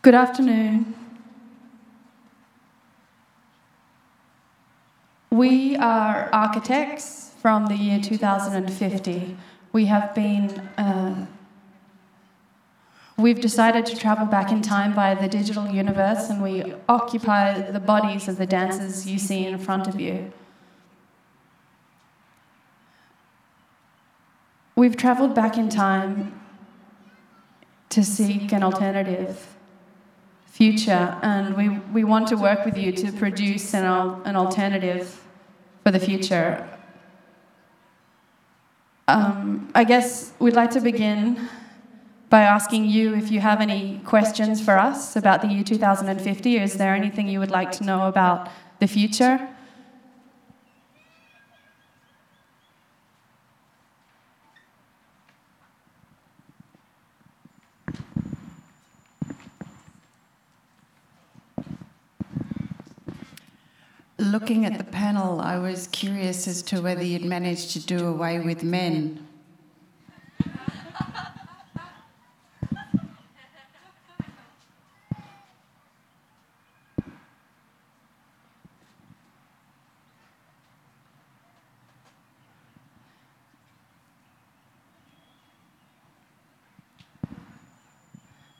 Good afternoon. We are architects from the year 2050. We have been, uh, we've decided to travel back in time via the digital universe and we occupy the bodies of the dancers you see in front of you. We've traveled back in time to seek an alternative future, and we, we want to work with you to produce an, an alternative for the future. Um, I guess we'd like to begin by asking you if you have any questions for us about the year 2050. Is there anything you would like to know about the future? Looking at the panel, I was curious as to whether you'd managed to do away with men.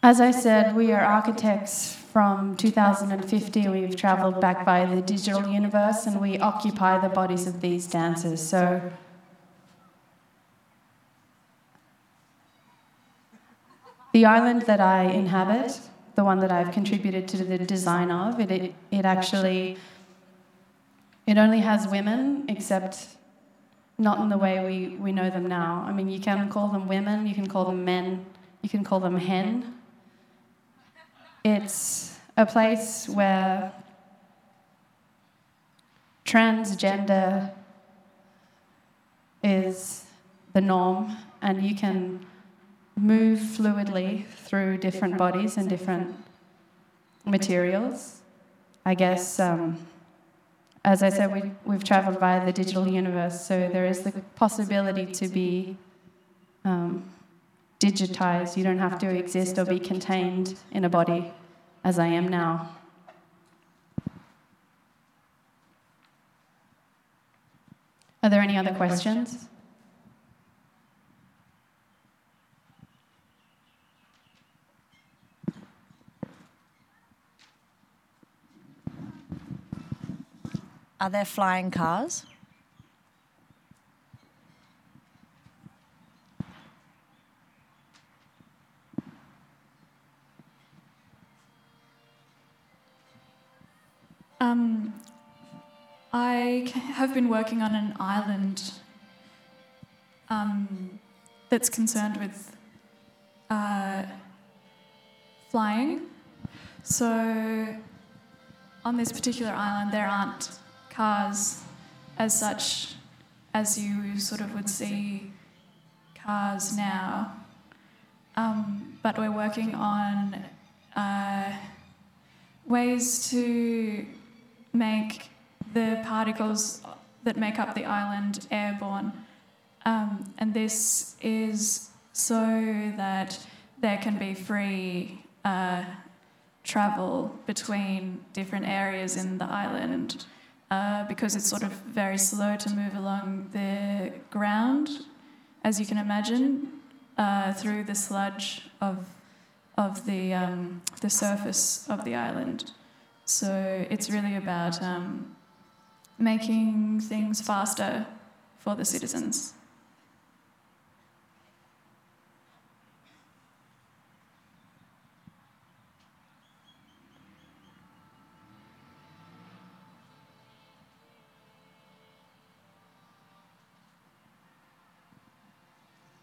As I said, we are architects from 2050. We've traveled back by the digital universe and we occupy the bodies of these dancers. So, the island that I inhabit, the one that I've contributed to the design of, it, it, it actually it only has women, except not in the way we, we know them now. I mean, you can call them women, you can call them men, you can call them hen. It's a place where transgender is the norm, and you can move fluidly through different bodies and different materials. I guess, um, as I said, we, we've traveled via the digital universe, so there is the possibility to be um, digitized. You don't have to exist or be contained in a body as I am now. Are there any other questions? Are there flying cars? Um, I have been working on an island um, that's concerned with uh, flying. So, on this particular island, there aren't cars as such as you sort of would see cars now. Um, but we're working on uh, ways to make the particles that make up the island airborne. Um, and this is so that there can be free uh, travel between different areas in the island uh, because it's sort of very slow to move along the ground, as you can imagine, uh, through the sludge of, of the, um, the surface of the island. So it's really about um, making things faster for the citizens.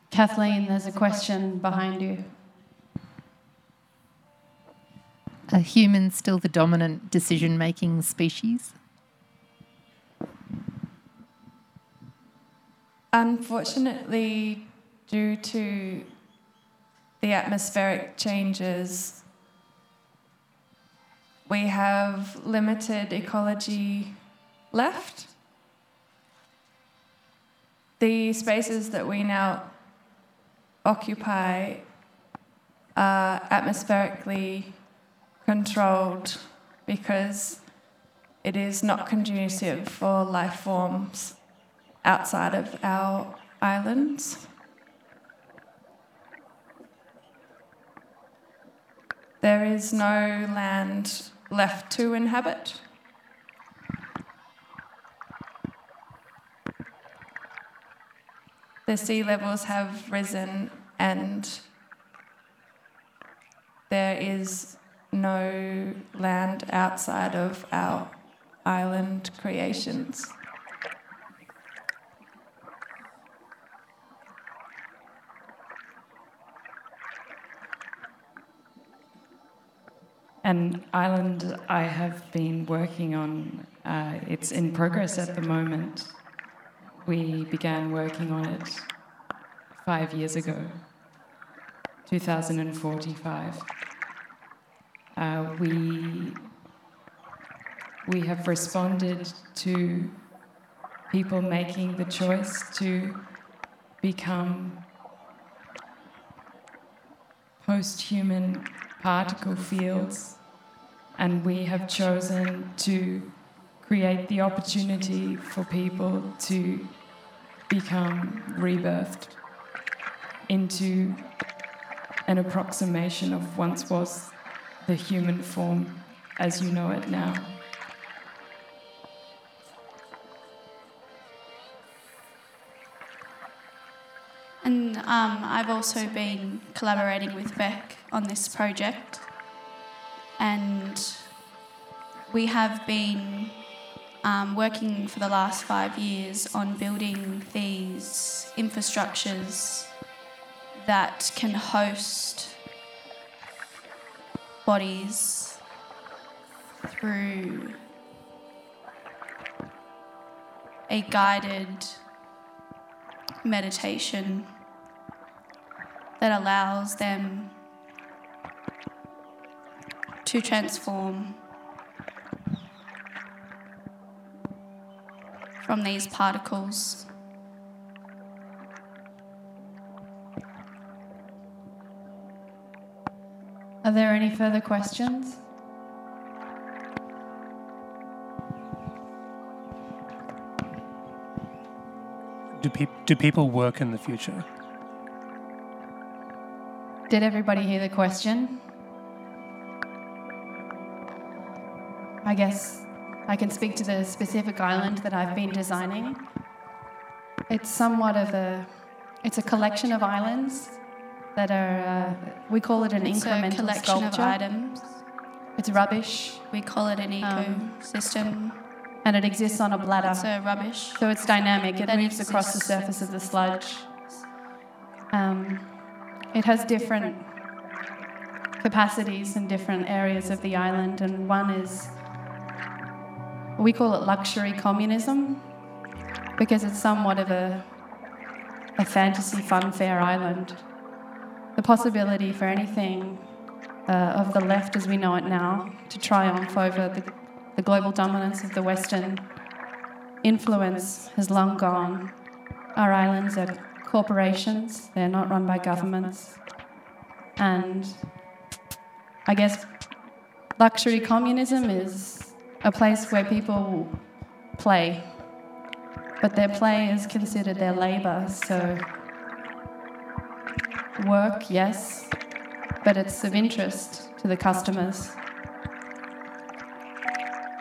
Kathleen, there's a question behind you. Are humans still the dominant decision making species? Unfortunately, due to the atmospheric changes, we have limited ecology left. The spaces that we now occupy are atmospherically controlled because it is not conducive for life forms outside of our islands. There is no land left to inhabit. The sea levels have risen and there is no land outside of our island creations. An island I have been working on, uh, it's in progress at the moment. We began working on it five years ago, 2045. Uh, we, we have responded to people making the choice to become post human particle fields, and we have chosen to create the opportunity for people to become rebirthed into an approximation of once was the human form as you know it now. And um, I've also been collaborating with Beck on this project, and we have been um, working for the last five years on building these infrastructures that can host bodies through a guided meditation that allows them to transform from these particles. Are there any further questions? Do, peop- do people work in the future? Did everybody hear the question? I guess I can speak to the specific island that I've been designing. It's somewhat of a, it's a collection of islands that are, uh, we call it an It's a incremental collection of sculpture. items. It's rubbish, We call it an Um, ecosystem. and it exists on a bladder. It's a rubbish. So it's dynamic, it That moves across the surface of the sludge. Um, it has different capacities in different areas of the island, and one is we call it luxury communism because it's somewhat of a, a fantasy funfair island. The possibility for anything uh, of the left as we know it now to triumph over the, the global dominance of the Western influence has long gone. Our islands are corporations, they're not run by governments. And I guess luxury communism is a place where people play, but their play is considered their labor, so work, yes, but it's of interest to the customers.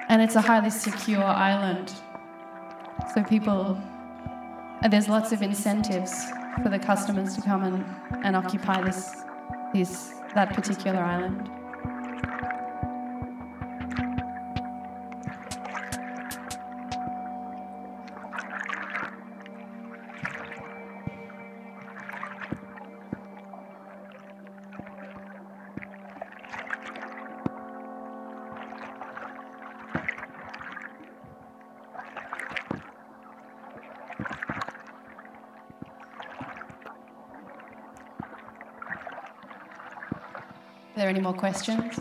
And it's a highly secure island. So people, there's lots of incentives for the customers to come and, and occupy this, this, that particular island. More questions?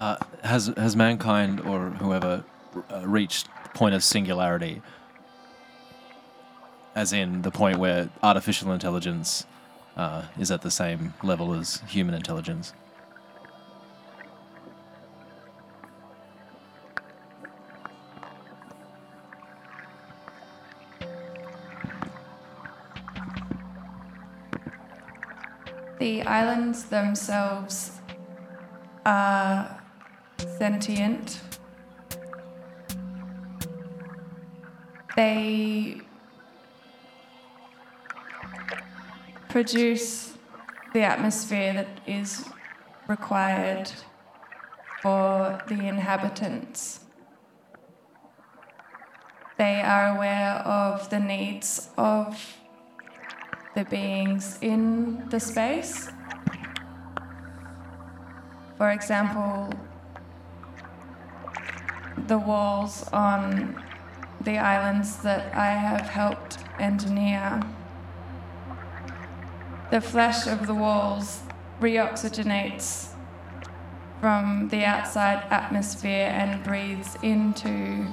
Uh, has has mankind or whoever uh, reached the point of singularity, as in the point where artificial intelligence uh, is at the same level as human intelligence? The islands themselves are sentient. They produce the atmosphere that is required for the inhabitants. They are aware of the needs of the beings in the space. For example, the walls on the islands that I have helped engineer. The flesh of the walls reoxygenates from the outside atmosphere and breathes into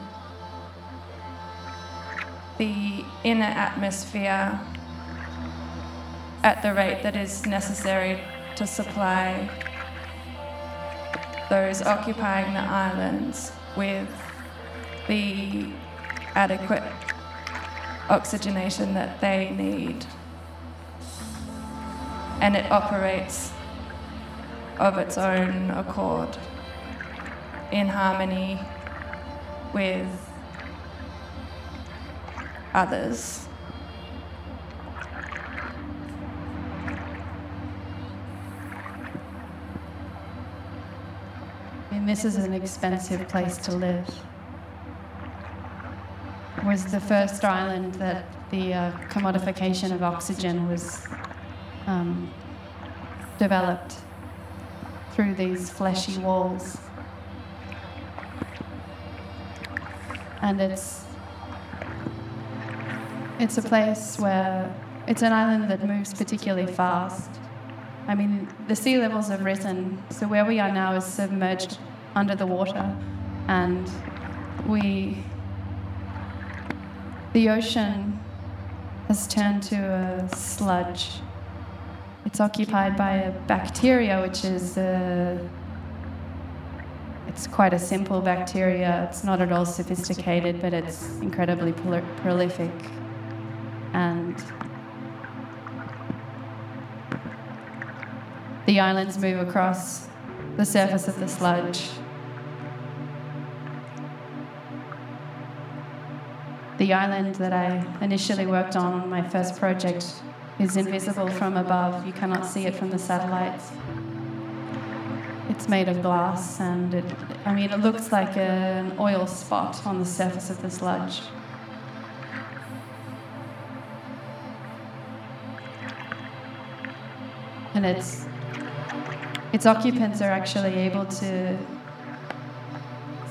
the inner atmosphere at the rate that is necessary to supply those occupying the islands with the adequate oxygenation that they need. And it operates of its own accord in harmony with others. And this is an expensive place to live. It was the first island that the uh, commodification of oxygen was um, developed through these fleshy walls. And it's it's a place where it's an island that moves particularly fast. I mean, the sea levels have risen, so where we are now is submerged under the water, and we, the ocean has turned to a sludge. It's occupied by a bacteria, which is a, it's quite a simple bacteria. It's not at all sophisticated, but it's incredibly prol- prolific, and The islands move across the surface of the sludge. The island that I initially worked on my first project is invisible from above. You cannot see it from the satellites. It's made of glass and it, I mean, it looks like an oil spot on the surface of the sludge. And it's its occupants are actually able to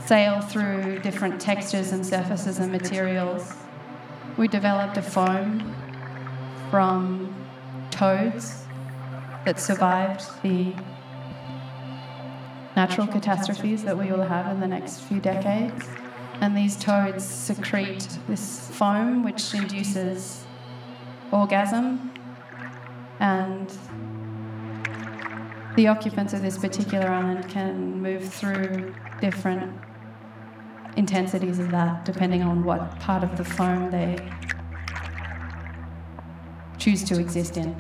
sail through different textures and surfaces and materials. We developed a foam from toads that survived the natural catastrophes that we will have in the next few decades. And these toads secrete this foam which induces orgasm and the occupants of this particular island can move through different intensities of that depending on what part of the foam they choose to exist in.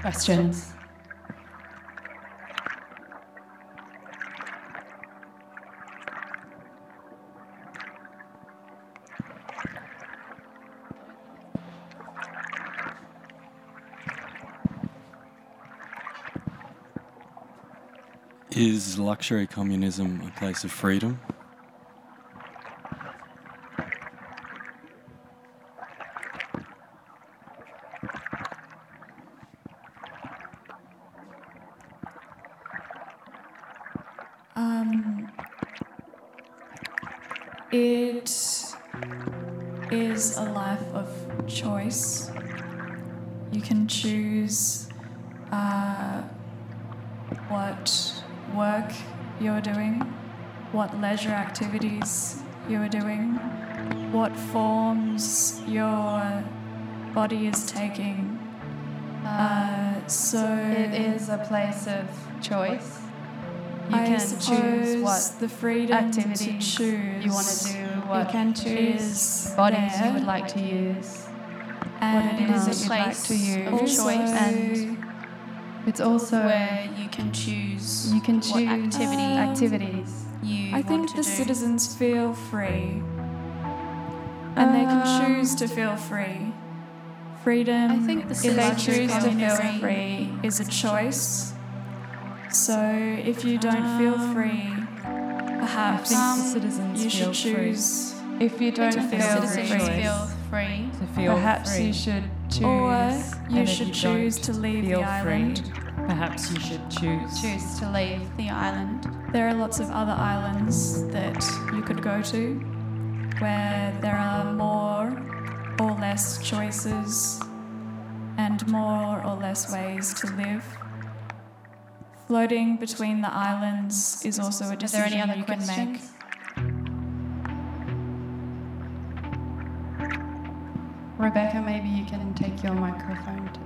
Questions? Is luxury communism a place of freedom? Activities you are doing, what forms your body is taking. Uh, so It is a place of choice. You I can choose what the freedom activities to choose you want to do, what you can choose bodies there. you would like to use, and what it is that a you'd like place to use. of choice. And it's also where you can choose you can choose what activity activities. You I want think to the do. citizens feel free. And they can Um, choose to feel free. Freedom, I think the if they citizens choose to feel feel free. free, is a choice. So if you don't feel free, perhaps think the citizens you feel should free. choose If you don't to feel feel citizens free, feel free. To feel perhaps free. you should choose. Or you should you choose to leave feel the island. free, perhaps you should choose. Choose to leave the island. There are lots of other islands that you could go to where there are more or less choices and more or less ways to live. Floating between the islands is also a Are there decision any other you can make. questions? Rebecca, maybe you can take your microphone. Too.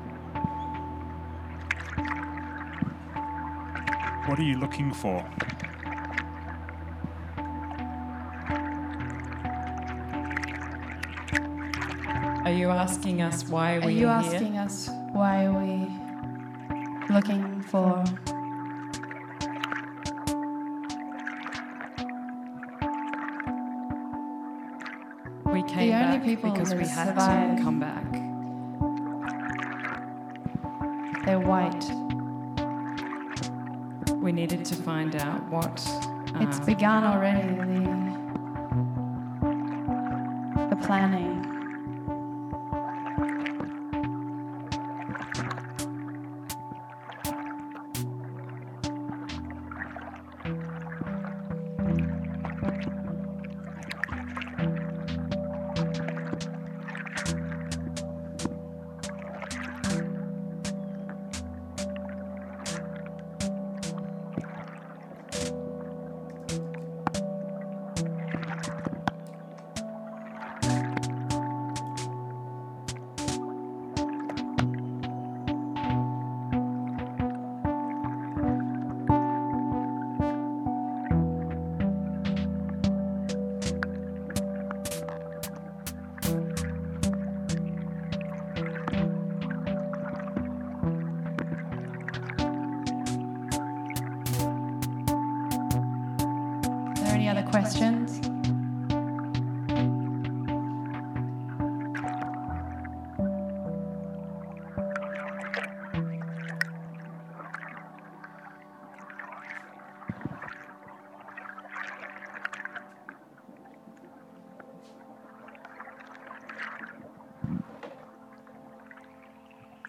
What are you looking for? Are you asking us why we Are you are here? asking us why are we looking for? We came only back people because we had to come back. They're white. We needed to find out what. It's uh, begun already. The the planning.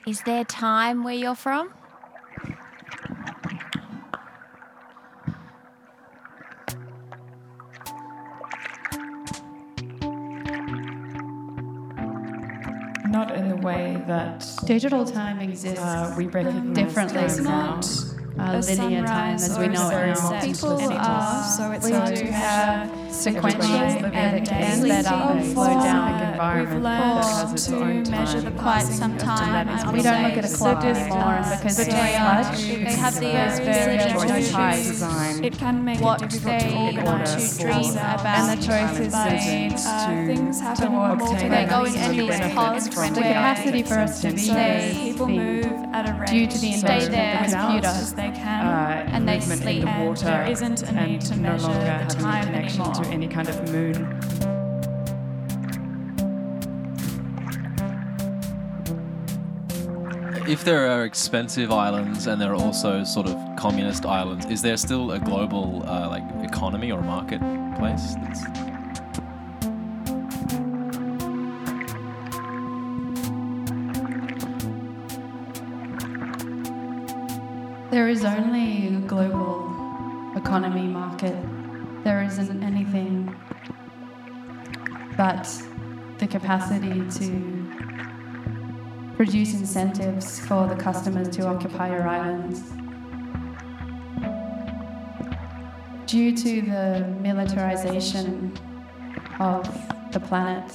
Is there time where you're from? Not in the way that Digital time exists uh, we recognize differently time now. uh, linear time as we know it now. People are- so it's we hard do to have sequential time living and and sleeping. sped up and For- slowed down. We've environment learned that has its to own measure the time. Quite some time, time. We don't look at a clock anymore because But it's they too are- much. They have the Very ability to to choose design. It can make what it difficult they to want to dream about. And the choices made uh, to- things happen more obtain quickly. They go into and these pods The capacity for us to be So here is people move at a rate due to the invention of the computer. as they can. uh, And they sleep. in And water there isn't a need and to no measure longer the time connection anymore. to any kind of moon. If there are expensive islands and there are also sort of communist islands, is there still a global uh, like economy or marketplace? That's, There is only a global economy market. There isn't anything but the capacity to produce incentives for the customers to occupy your islands. due to the militarization of the planet,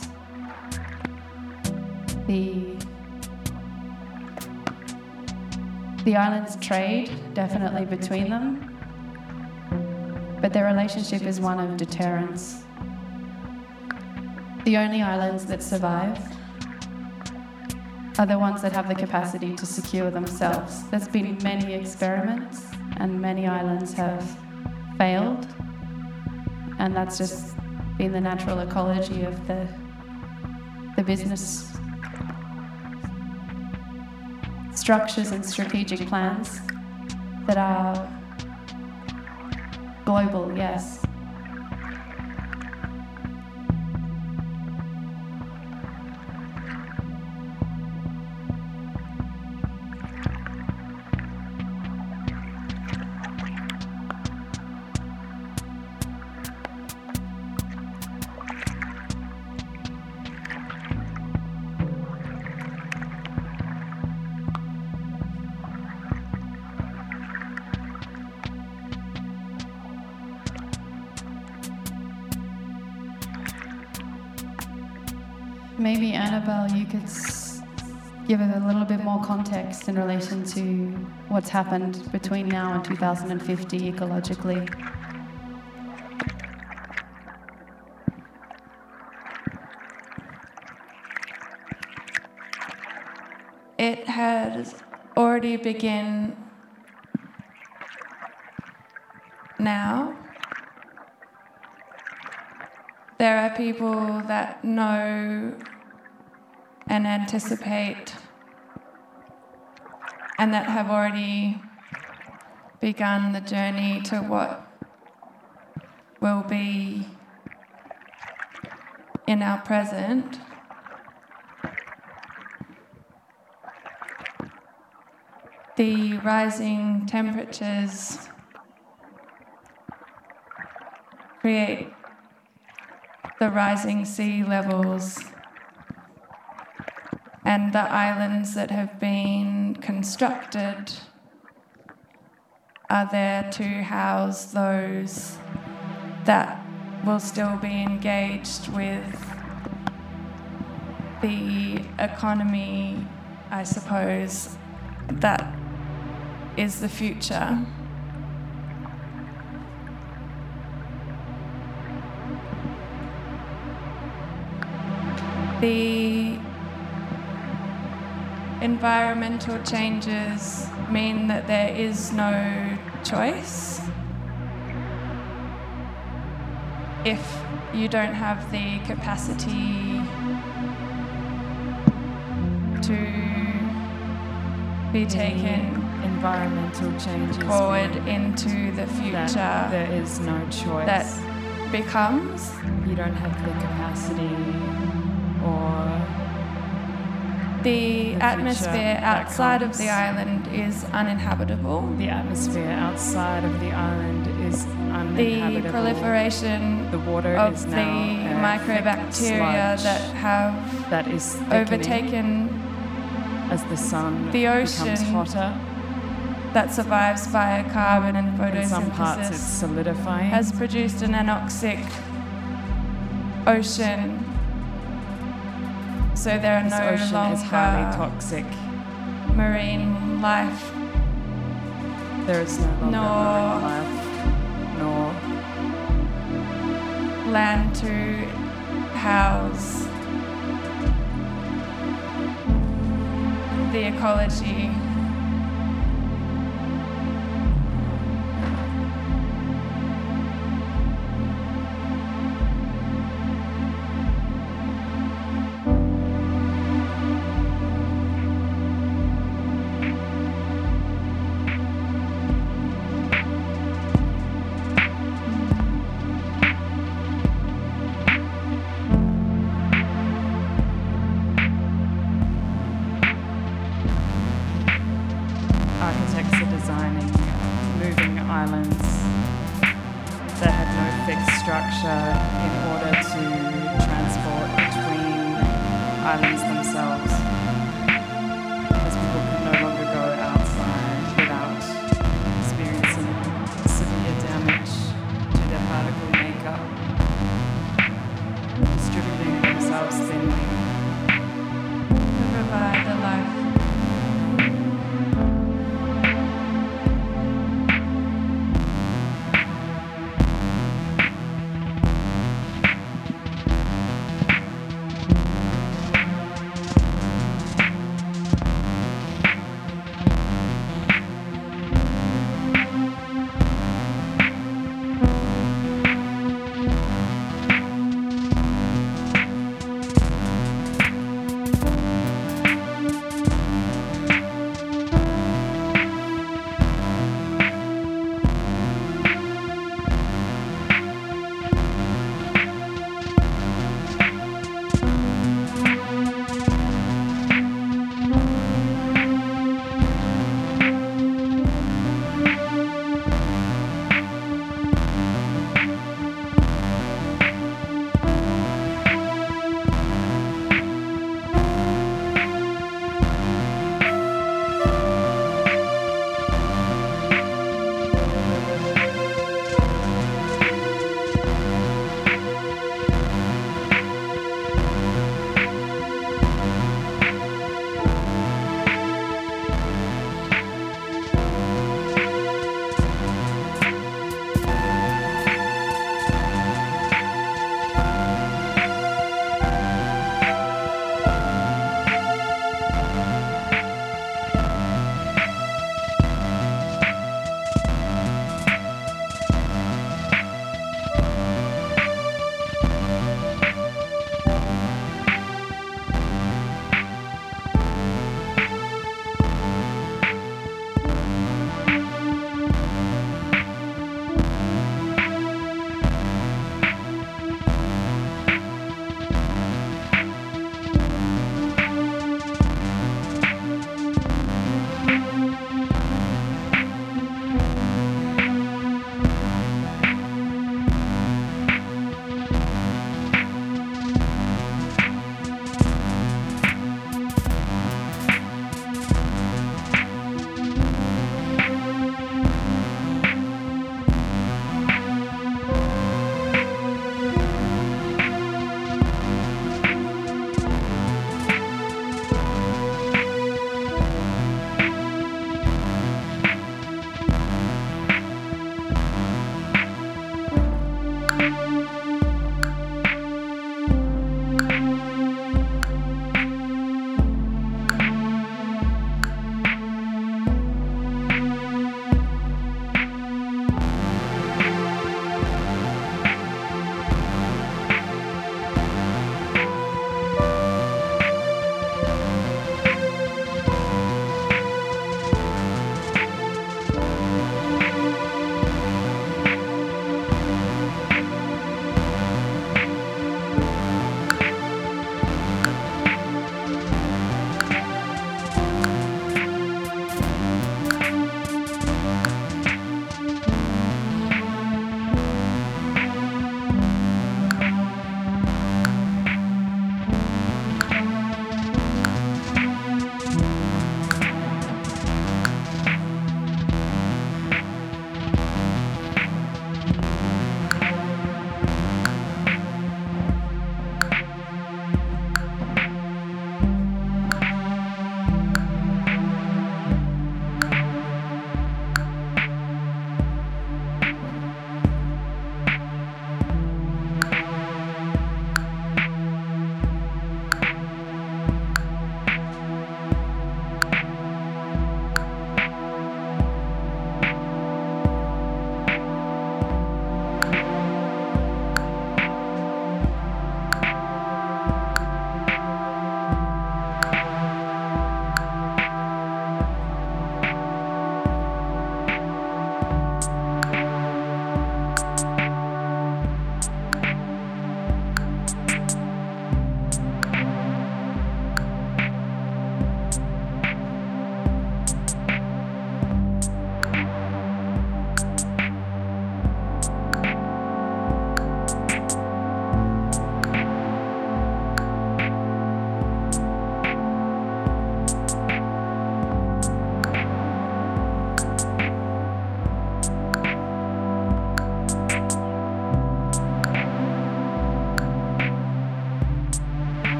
the the islands trade definitely between them, but their relationship is one of deterrence. The only islands that survive are the ones that have the capacity to secure themselves. There's been many experiments, and many islands have failed, and that's just been the natural ecology of the the business structures and strategic plans that are global, yes. Annabelle, you could give it a little bit more context in relation to what's happened between now and 2050 ecologically. It has already begun now. There are people that know and anticipate and that have already begun the journey to what will be in our present. The rising temperatures create the rising sea levels and the islands that have been constructed are there to house those that will still be engaged with the economy, I suppose, that is the future. The environmental changes mean that there is no choice. If you don't have the capacity to be taken environmental changes forward into the future, that there is no choice. that becomes you don't have the capacity the, The atmosphere outside of the island is uninhabitable. the atmosphere outside of the island is The uninhabitable. proliferation the water of the microbacteria that have that is overtaken as the sun the becomes ocean hotter. that survives biocarbon and photosynthesis. In some parts it's solidifying. has produced an anoxic ocean. So there are this no ocean longer is highly toxic. marine life There is no longer Nor- marine life, nor land to house the ecology.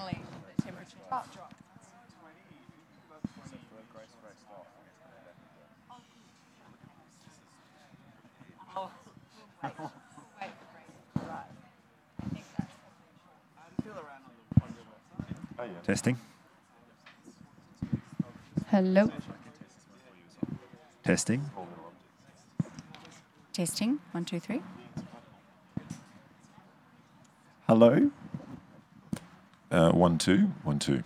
Suddenly the temperature dropped. Testing. Hello. Testing. Testing. One, two, three. Hello. Uh, one, two, one, two.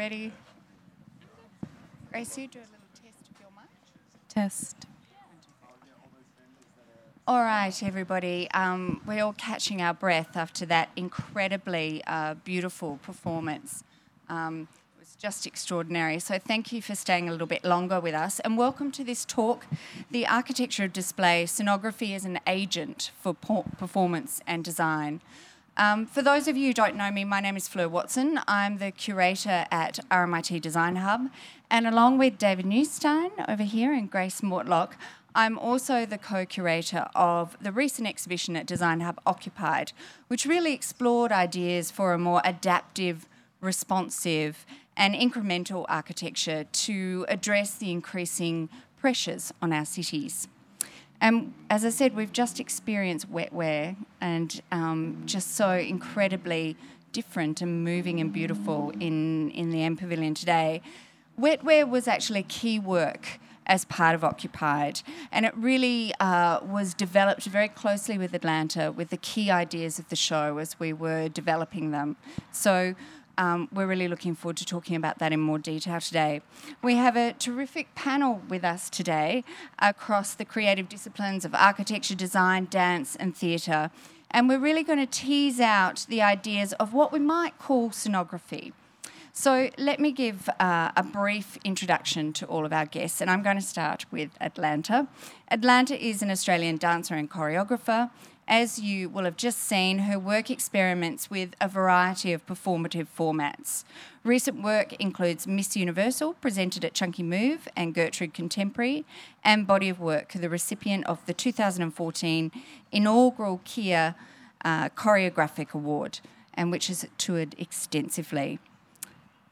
Ready? Grace, you do a little test of your mic. Test. All right, everybody. Um, we're all catching our breath after that incredibly uh, beautiful performance. Um, it was just extraordinary. So, thank you for staying a little bit longer with us. And welcome to this talk The Architecture of Display Scenography as an Agent for Performance and Design. Um, for those of you who don't know me, my name is Fleur Watson. I'm the curator at RMIT Design Hub. And along with David Neustein over here and Grace Mortlock, I'm also the co curator of the recent exhibition at Design Hub Occupied, which really explored ideas for a more adaptive, responsive, and incremental architecture to address the increasing pressures on our cities. And as I said, we've just experienced wetware and um, just so incredibly different and moving and beautiful in, in the M Pavilion today. Wetware was actually key work as part of Occupied, and it really uh, was developed very closely with Atlanta with the key ideas of the show as we were developing them. So um, we're really looking forward to talking about that in more detail today. We have a terrific panel with us today across the creative disciplines of architecture, design, dance, and theatre. And we're really going to tease out the ideas of what we might call scenography. So let me give uh, a brief introduction to all of our guests, and I'm going to start with Atlanta. Atlanta is an Australian dancer and choreographer. As you will have just seen, her work experiments with a variety of performative formats. Recent work includes Miss Universal, presented at Chunky Move and Gertrude Contemporary, and Body of Work, the recipient of the 2014 inaugural Keir uh, Choreographic Award, and which has toured extensively.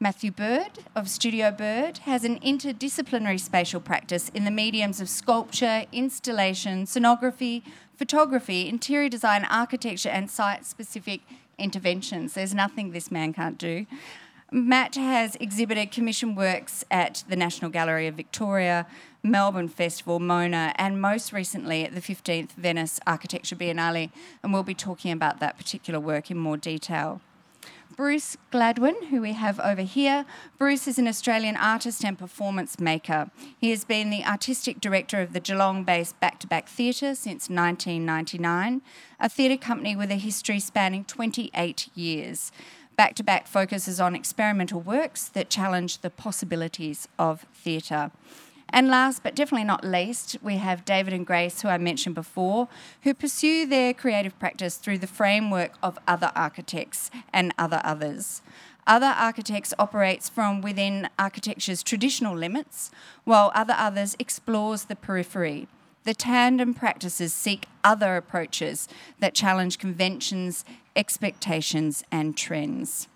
Matthew Bird of Studio Bird has an interdisciplinary spatial practice in the mediums of sculpture, installation, scenography, photography, interior design, architecture, and site specific interventions. There's nothing this man can't do. Matt has exhibited commission works at the National Gallery of Victoria, Melbourne Festival, Mona, and most recently at the 15th Venice Architecture Biennale, and we'll be talking about that particular work in more detail. Bruce Gladwin, who we have over here. Bruce is an Australian artist and performance maker. He has been the artistic director of the Geelong based Back to Back Theatre since 1999, a theatre company with a history spanning 28 years. Back to Back focuses on experimental works that challenge the possibilities of theatre. And last but definitely not least, we have David and Grace, who I mentioned before, who pursue their creative practice through the framework of other architects and other others. Other architects operates from within architecture's traditional limits, while other others explores the periphery. The tandem practices seek other approaches that challenge conventions, expectations, and trends.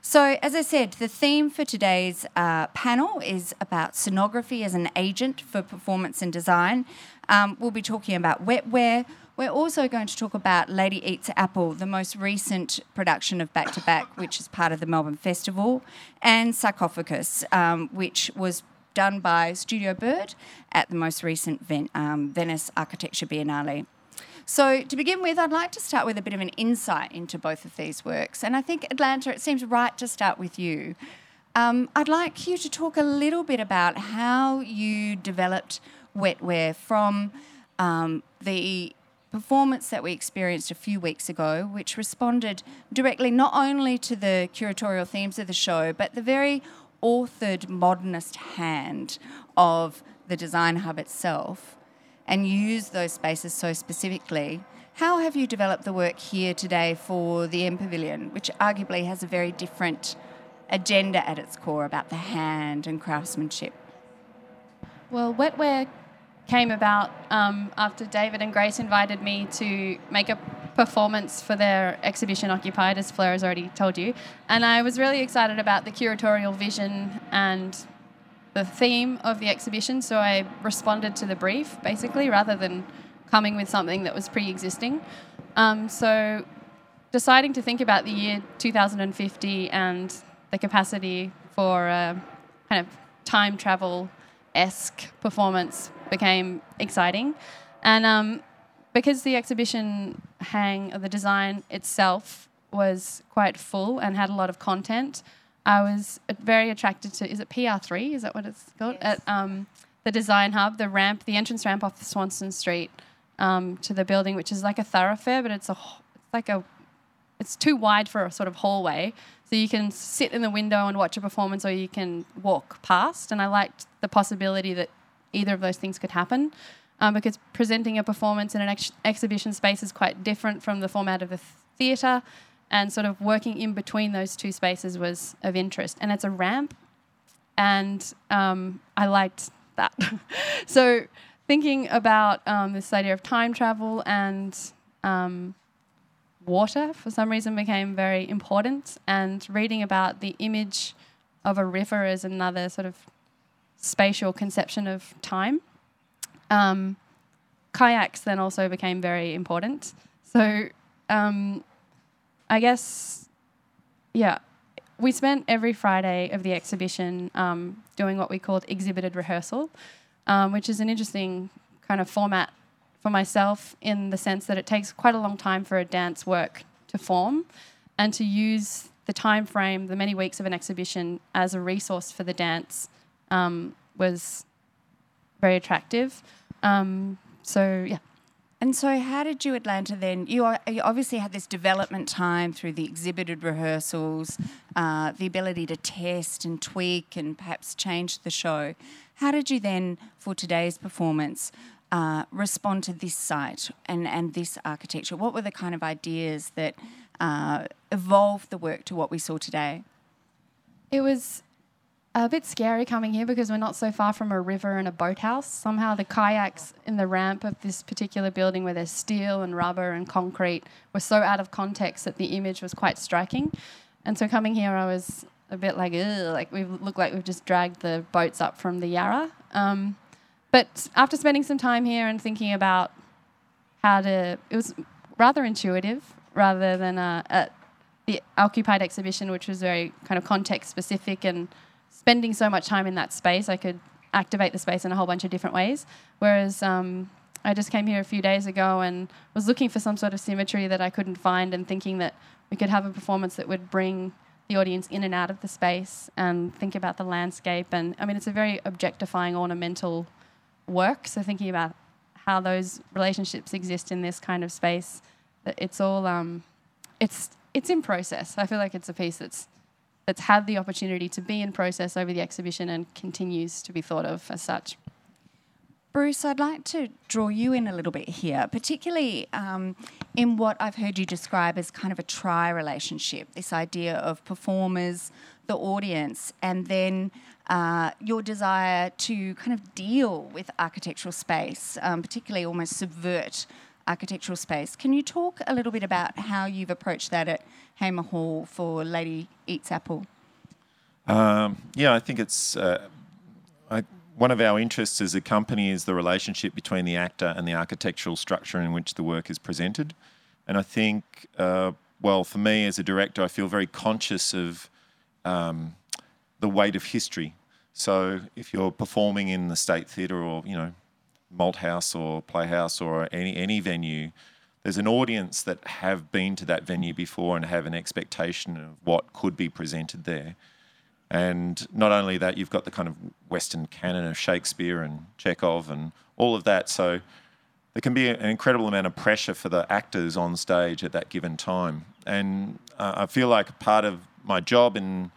So, as I said, the theme for today's uh, panel is about scenography as an agent for performance and design. Um, we'll be talking about wetware. We're also going to talk about Lady Eats Apple, the most recent production of Back to Back, which is part of the Melbourne Festival, and Sarcophagus, um, which was done by Studio Bird at the most recent Ven- um, Venice Architecture Biennale. So, to begin with, I'd like to start with a bit of an insight into both of these works. And I think, Atlanta, it seems right to start with you. Um, I'd like you to talk a little bit about how you developed wetware from um, the performance that we experienced a few weeks ago, which responded directly not only to the curatorial themes of the show, but the very authored modernist hand of the Design Hub itself, and use those spaces so specifically. How have you developed the work here today for the M Pavilion, which arguably has a very different agenda at its core about the hand and craftsmanship? Well, wetware came about um, after David and Grace invited me to make a performance for their exhibition Occupied, as Fleur has already told you. And I was really excited about the curatorial vision and the theme of the exhibition, so I responded to the brief basically rather than coming with something that was pre existing. Um, so, deciding to think about the year 2050 and the capacity for a kind of time travel esque performance became exciting. And um, because the exhibition hang, the design itself was quite full and had a lot of content, I was very attracted to, is it PR3? Is that what it's called? Yes. At um, the design hub, the ramp, the entrance ramp off Swanston Street um, to the building, which is like a thoroughfare, but it's a, it's like a, it's too wide for a sort of hallway. So you can sit in the window and watch a performance, or you can walk past. And I liked the possibility that either of those things could happen, um, because presenting a performance in an ex- exhibition space is quite different from the format of a theatre, and sort of working in between those two spaces was of interest. And it's a ramp, and um, I liked that. so thinking about um, this idea of time travel and um, water for some reason became very important, and reading about the image of a river as another sort of spatial conception of time. Um, kayaks then also became very important. So um, I guess, yeah, we spent every Friday of the exhibition um, doing what we called exhibited rehearsal, um, which is an interesting kind of format for myself in the sense that it takes quite a long time for a dance work to form and to use the time frame, the many weeks of an exhibition, as a resource for the dance um, was very attractive. Um, so, yeah. And so, how did you, Atlanta, then? You, are, you obviously had this development time through the exhibited rehearsals, uh, the ability to test and tweak and perhaps change the show. How did you then, for today's performance, uh, respond to this site and, and this architecture? What were the kind of ideas that uh, evolved the work to what we saw today? It was a bit scary coming here because we're not so far from a river and a boathouse. Somehow the kayaks in the ramp of this particular building where there's steel and rubber and concrete were so out of context that the image was quite striking. And so coming here, I was a bit like, Ugh, like we look like we've just dragged the boats up from the Yarra. Um, but after spending some time here and thinking about how to, it was rather intuitive rather than the occupied exhibition, which was very kind of context specific and spending so much time in that space, I could activate the space in a whole bunch of different ways. Whereas um, I just came here a few days ago and was looking for some sort of symmetry that I couldn't find and thinking that we could have a performance that would bring the audience in and out of the space and think about the landscape. And I mean, it's a very objectifying, ornamental work. So thinking about how those relationships exist in this kind of space, it's all um, it's it's in process. I feel like it's a piece that's that's had the opportunity to be in process over the exhibition and continues to be thought of as such. Bruce, I'd like to draw you in a little bit here, particularly um, in what I've heard you describe as kind of a tri relationship this idea of performers, the audience, and then uh, your desire to kind of deal with architectural space, um, particularly almost subvert architectural space. Can you talk a little bit about how you've approached that at Hamer Hall for Lady Eats Apple? Um, yeah, I think it's uh, I, one of our interests as a company is the relationship between the actor and the architectural structure in which the work is presented. And I think, uh, well, for me as a director, I feel very conscious of um, the weight of history. So if you're performing in the State Theatre or, you know, Malthouse or Playhouse or any, any venue, there's an audience that have been to that venue before and have an expectation of what could be presented there. And not only that, you've got the kind of Western canon of Shakespeare and Chekhov and all of that. So there can be an incredible amount of pressure for the actors on stage at that given time. And uh, I feel like part of my job and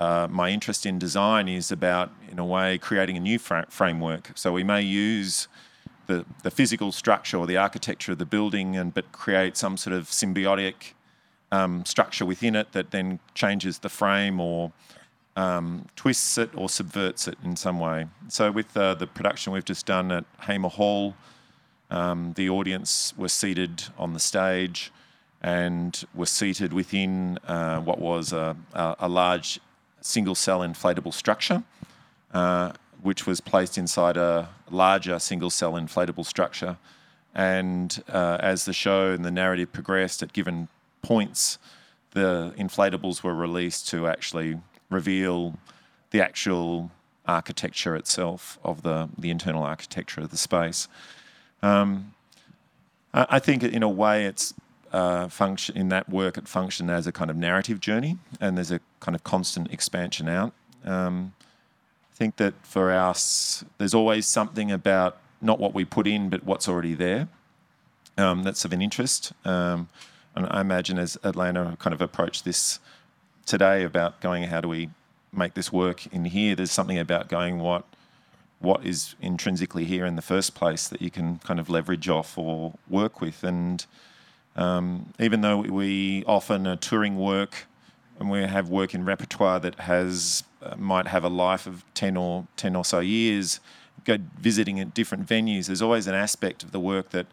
uh, my interest in design is about, in a way, creating a new fra- framework. So we may use the, the physical structure or the architecture of the building, and but create some sort of symbiotic um, structure within it that then changes the frame or um, twists it or subverts it in some way. So with uh, the production we've just done at Hamer Hall, um, the audience were seated on the stage and were seated within uh, what was a, a, a, large single cell inflatable structure, uh, which was placed inside a larger single cell inflatable structure. And uh, as the show and the narrative progressed at given points, the inflatables were released to actually reveal the actual architecture itself of the, the internal architecture of the space. Um, I think in a way it's uh, function in that work it functioned as a kind of narrative journey, and there's a kind of constant expansion out. Um, I think that for us, there's always something about not what we put in, but what's already there. Um, that's of an interest, um, and I imagine as Atlanta kind of approached this today about going, how do we make this work in here? There's something about going, what what is intrinsically here in the first place that you can kind of leverage off or work with. And um, even though we often are touring work and we have work in repertoire that has uh, might have a life of 10 or 10 or so years, go visiting at different venues, there's always an aspect of the work that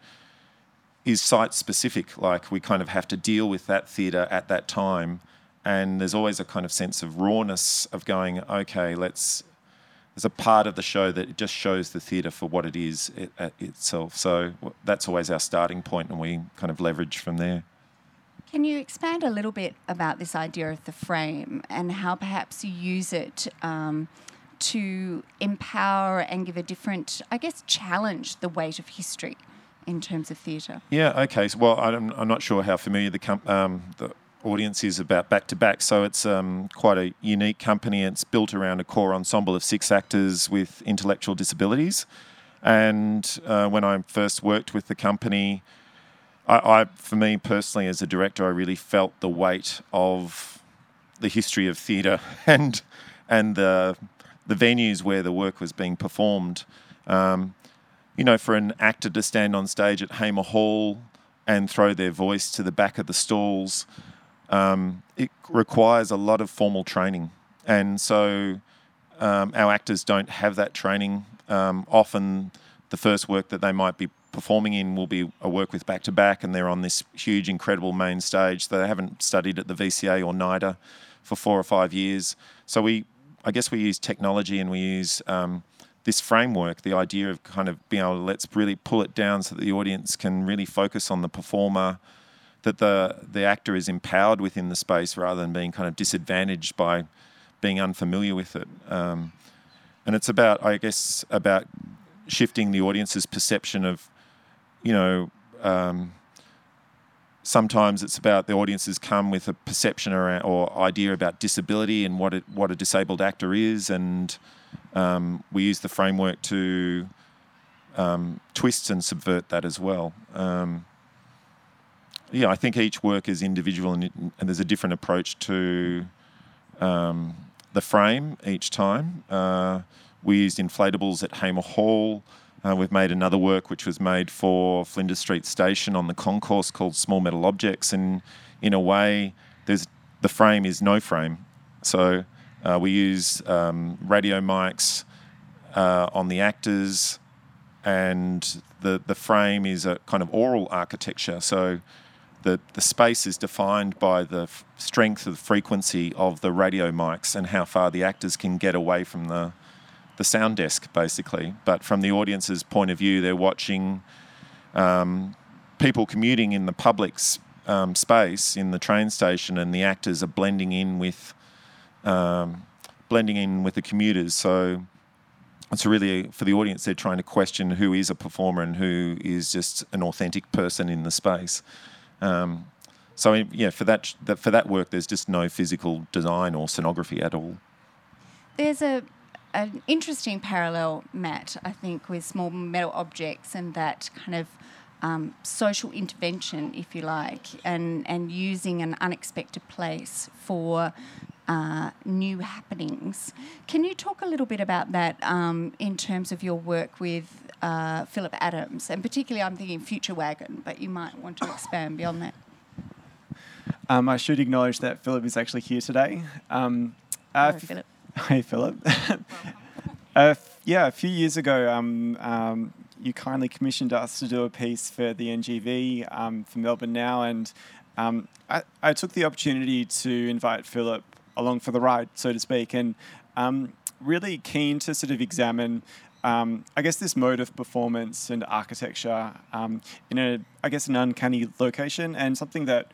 is site specific. Like we kind of have to deal with that theatre at that time. And there's always a kind of sense of rawness of going, okay, let's there's a part of the show that just shows the theatre for what it is it, it, itself. So that's always our starting point, and we kind of leverage from there. Can you expand a little bit about this idea of the frame and how perhaps you use it um, to empower and give a different, I guess, challenge the weight of history in terms of theatre? Yeah, okay. So, well, I'm, I'm not sure how familiar the, com- um, the audience is about back to back. So it's um, quite a unique company. It's built around a core ensemble of six actors with intellectual disabilities. And uh, when I first worked with the company, I, I, for me personally, as a director, I really felt the weight of the history of theatre and and the the venues where the work was being performed. Um, you know, for an actor to stand on stage at Hamer Hall and throw their voice to the back of the stalls um, it requires a lot of formal training. And so um, our actors don't have that training. Um, often the first work that they might be performing in will be a work with back to back, and they're on this huge, incredible main stage. They haven't studied at the VCA or NIDA for four or five years. So we, I guess, we use technology and we use um, this framework, the idea of kind of being able to let's really pull it down so that the audience can really focus on the performer that the the actor is empowered within the space rather than being kind of disadvantaged by being unfamiliar with it. Um, and it's about, I guess, about shifting the audience's perception of, you know, um, sometimes it's about the audiences come with a perception or, or idea about disability and what it, what a disabled actor is, and um, we use the framework to um, twist and subvert that as well. Um, yeah, I think each work is individual and, and there's a different approach to um, the frame each time. Uh, we used inflatables at Hamer Hall. Uh, we've made another work which was made for Flinders Street Station on the concourse called Small Metal Objects, and in a way, there's the frame is no frame. So uh, we use um, radio mics uh, on the actors, and the the frame is a kind of aural architecture. So the, the space is defined by the f- strength of the frequency of the radio mics and how far the actors can get away from the, the sound desk, basically. But from the audience's point of view, they're watching um, people commuting in the public um, space in the train station, and the actors are blending in with um, blending in with the commuters. So it's really for the audience they're trying to question who is a performer and who is just an authentic person in the space. Um, so yeah, for that, for that work, there's just no physical design or scenography at all. There's a an interesting parallel, Matt, I think, with small metal objects and that kind of um, social intervention, if you like, and, and using an unexpected place for uh, new happenings. Can you talk a little bit about that um, in terms of your work with uh, Phillip Adams? And particularly, I'm thinking Future Wagon, but you might want to expand beyond that. Um, I should acknowledge that Phillip is actually here today. Um, uh, Hello, Phillip. Hey, Phillip. uh, f- yeah, a few years ago, um, um, you kindly commissioned us to do a piece for the NGV um, for Melbourne Now, and um, I, I took the opportunity to invite Phillip along for the ride, so to speak, and um, really keen to sort of examine. Um, I guess this mode of performance and architecture um, in a, I guess, an uncanny location, and something that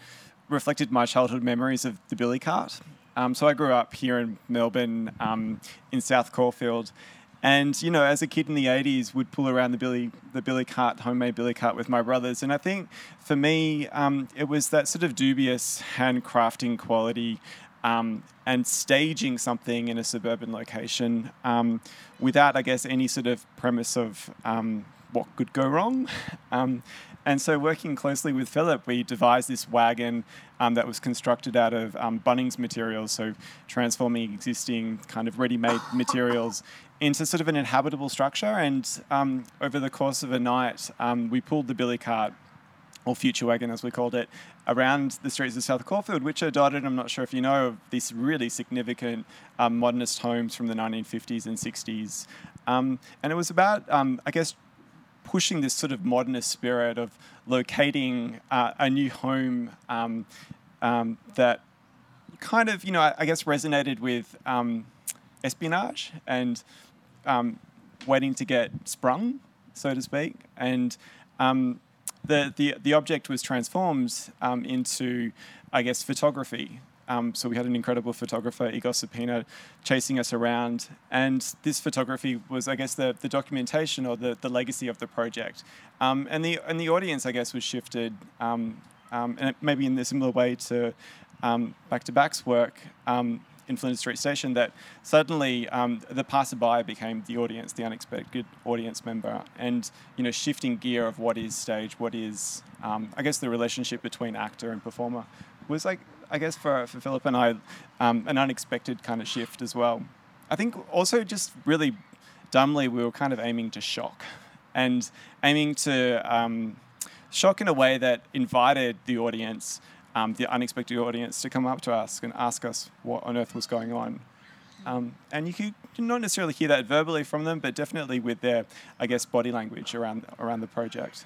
reflected my childhood memories of the billy cart. Um, so I grew up here in Melbourne, um, in South Caulfield, and you know, as a kid in the '80s, would pull around the billy the billy cart, homemade billy cart, with my brothers. And I think for me, um, it was that sort of dubious handcrafting quality. Um, and staging something in a suburban location um, without, I guess, any sort of premise of um, what could go wrong. Um, and so, working closely with Phillip, we devised this wagon um, that was constructed out of um, Bunnings materials, so transforming existing kind of ready made materials into sort of an inhabitable structure. And um, over the course of a night, um, we pulled the billy cart, or future wagon as we called it, around the streets of South Caulfield, which are dotted, I'm not sure if you know, of these really significant um, modernist homes from the 1950s and 60s. Um, and it was about, I guess, pushing this sort of modernist spirit of locating uh, a new home um, um, that kind of, you know, I, I guess resonated with um, espionage and um, waiting to get sprung, so to speak. And um, the, the, the object was transformed um, into, I guess, photography. Um, so we had an incredible photographer, Igor Sapina, chasing us around. And this photography was, I guess, the, the documentation or the, the legacy of the project. Um, and, the, and the audience, I guess, was shifted, um, um and maybe in a similar way to um, Back to Back's work in Flinders Street Station, that suddenly the passerby became the audience, the unexpected audience member, and you know, shifting gear of what is stage, what is, I guess, the relationship between actor and performer was like I guess for, for Phillip and I, um, an unexpected kind of shift as well. I think also just really dumbly, we were kind of aiming to shock and aiming to um, shock in a way that invited the audience, um, the unexpected audience, to come up to us and ask us what on earth was going on. Um, and you could not necessarily hear that verbally from them, but definitely with their, I guess, body language around around the project.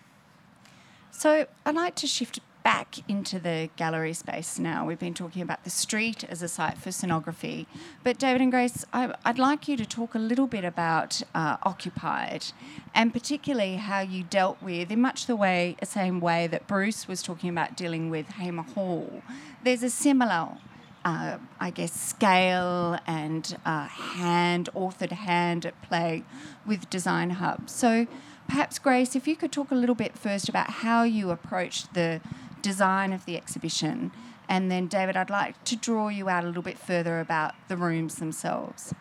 So I'd like to shift back into the gallery space now. We've been talking about the street as a site for scenography. But David and Grace, I, would like you to talk a little bit about uh, Occupied and particularly how you dealt with, in much the way, same way that Bruce was talking about dealing with Hamer Hall. There's a similar uh, I guess, scale and uh, hand, authored hand at play with Design Hub. So perhaps, Grace, if you could talk a little bit first about how you approached the design of the exhibition. And then, David, I'd like to draw you out a little bit further about the rooms themselves.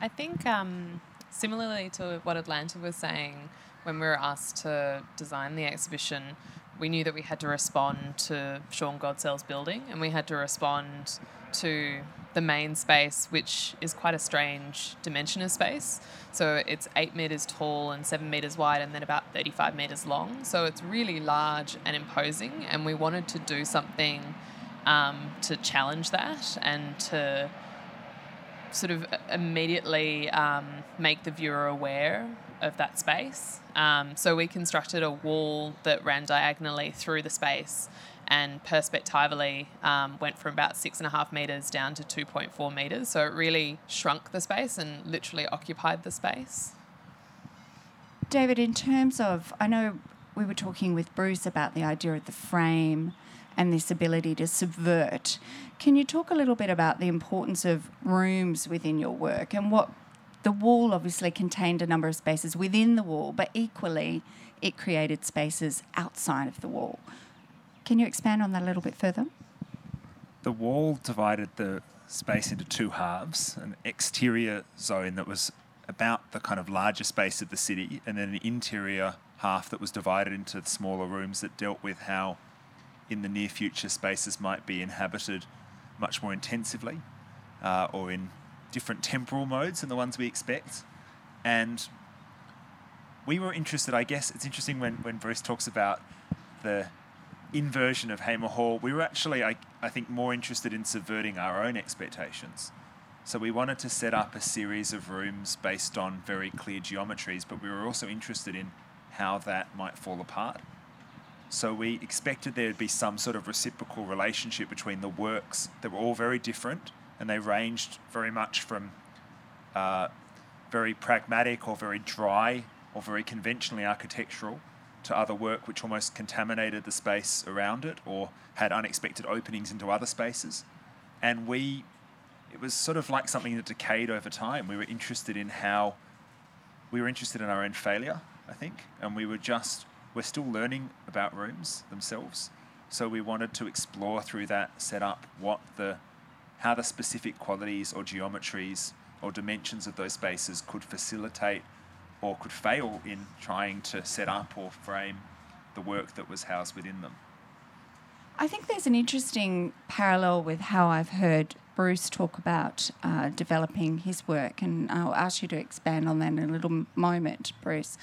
I think, um, similarly to what Atlanta was saying, when we were asked to design the exhibition, we knew that we had to respond to Sean Godsell's building and we had to respond to the main space, which is quite a strange dimension of space. So it's eight meters tall and seven meters wide, and then about 35 meters long. So it's really large and imposing. And we wanted to do something um, to challenge that and to sort of immediately um, make the viewer aware of that space. Um, so we constructed a wall that ran diagonally through the space and perspectively um, went from about six and a half meters down to 2.4 meters. So it really shrunk the space and literally occupied the space. David, in terms of, I know we were talking with Bruce about the idea of the frame and this ability to subvert. Can you talk a little bit about the importance of rooms within your work and what the wall obviously contained a number of spaces within the wall, but equally it created spaces outside of the wall. Can you expand on that a little bit further? The wall divided the space into two halves an exterior zone that was about the kind of larger space of the city, and then an interior half that was divided into smaller rooms that dealt with how, in the near future, spaces might be inhabited much more intensively uh, or in different temporal modes than the ones we expect. And we were interested, I guess, it's interesting when, when Bruce talks about the inversion of Hamer Hall. We were actually, I, I think, more interested in subverting our own expectations. So we wanted to set up a series of rooms based on very clear geometries, but we were also interested in how that might fall apart. So we expected there would be some sort of reciprocal relationship between the works that were all very different, and they ranged very much from uh, very pragmatic or very dry or very conventionally architectural to other work which almost contaminated the space around it or had unexpected openings into other spaces. And we it was sort of like something that decayed over time. We were interested in how we were interested in our own failure, I think, and we were just we're still learning about rooms themselves. So we wanted to explore through that setup what the how the specific qualities or geometries or dimensions of those spaces could facilitate or could fail in trying to set up or frame the work that was housed within them. I think there's an interesting parallel with how I've heard Bruce talk about uh, developing his work, and I'll ask you to expand on that in a little moment, Bruce.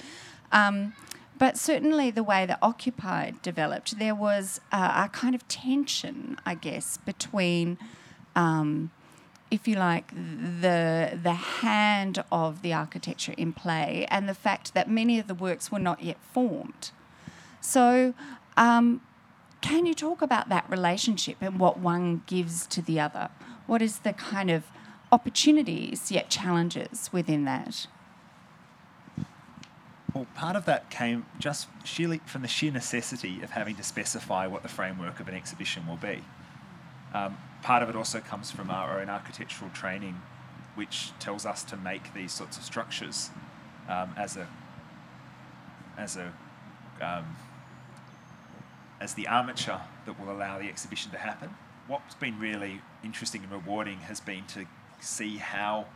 Um, but certainly, the way that Occupied developed, there was uh, a kind of tension, I guess, between, um, if you like, the the hand of the architecture in play and the fact that many of the works were not yet formed. So. Um, can you talk about that relationship and what one gives to the other? What is the kind of opportunities yet challenges within that? Well, part of that came just sheerly from the sheer necessity of having to specify what the framework of an exhibition will be. Um, part of it also comes from our own architectural training, which tells us to make these sorts of structures um, as a as a um, as the armature that will allow the exhibition to happen. What's been really interesting and rewarding has been to see how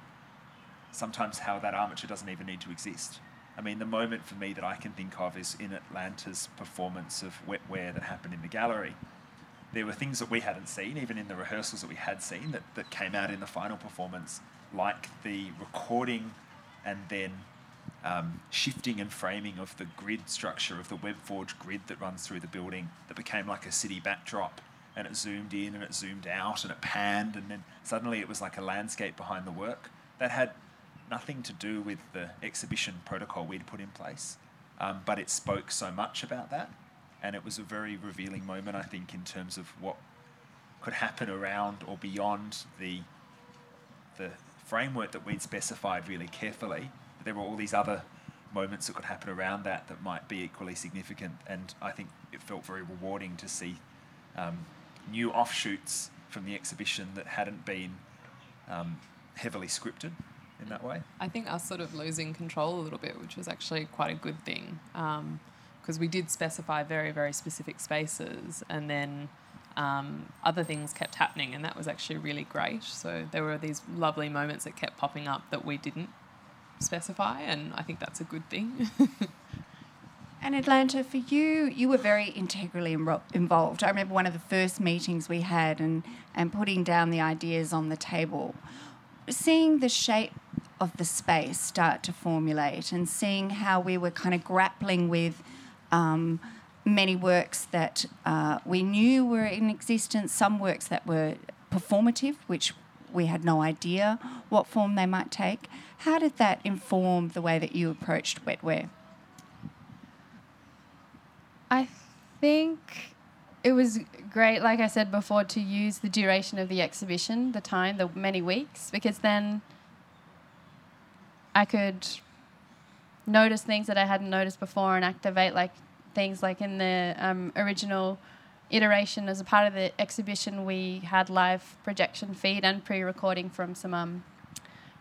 sometimes how that armature doesn't even need to exist. I mean, the moment for me that I can think of is in Atlanta's performance of Wetware that happened in the gallery. There were things that we hadn't seen, even in the rehearsals that we had seen, that, that came out in the final performance, like the recording and then um, shifting and framing of the grid structure of the WebForge grid that runs through the building that became like a city backdrop and it zoomed in and it zoomed out and it panned and then suddenly it was like a landscape behind the work. That had nothing to do with the exhibition protocol we'd put in place um, but it spoke so much about that and it was a very revealing moment i think in terms of what could happen around or beyond the the framework that we'd specified really carefully there were all these other moments that could happen around that that might be equally significant. And I think it felt very rewarding to see um, new offshoots from the exhibition that hadn't been um, heavily scripted in that way. I think us sort of losing control a little bit, which was actually quite a good thing, because we did specify very, very specific spaces, and then um, other things kept happening, and that was actually really great. So there were these lovely moments that kept popping up that we didn't specify, and I think that's a good thing. and Atlanta, for you, you were very integrally involved. I remember one of the first meetings we had and, and putting down the ideas on the table, seeing the shape of the space start to formulate and seeing how we were kind of grappling with um, many works that uh, we knew were in existence, some works that were performative, which we had no idea what form they might take. How did that inform the way that you approached wetware? I think it was great, like I said before, to use the duration of the exhibition, the time, the many weeks, because then I could notice things that I hadn't noticed before and activate like things like in the um, original iteration as a part of the exhibition we had live projection feed and pre-recording from some um,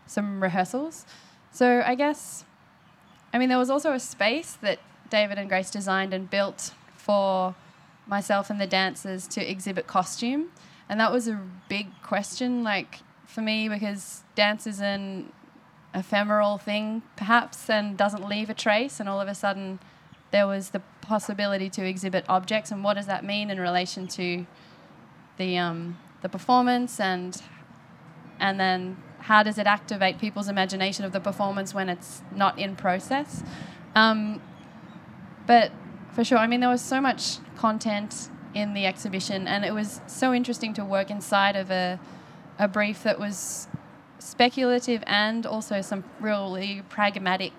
some rehearsals. So I guess, I mean, there was also a space that David and Grace designed and built for myself and the dancers to exhibit costume. and that was a big question, like for me, because dance is an ephemeral thing, perhaps, and doesn't leave a trace. And all of a sudden, there was the possibility to exhibit objects, and what does that mean in relation to the um, the performance, and and then how does it activate people's imagination of the performance when it's not in process? Um, but for sure, I mean, there was so much content in the exhibition, and it was so interesting to work inside of a a brief that was speculative and also some really pragmatic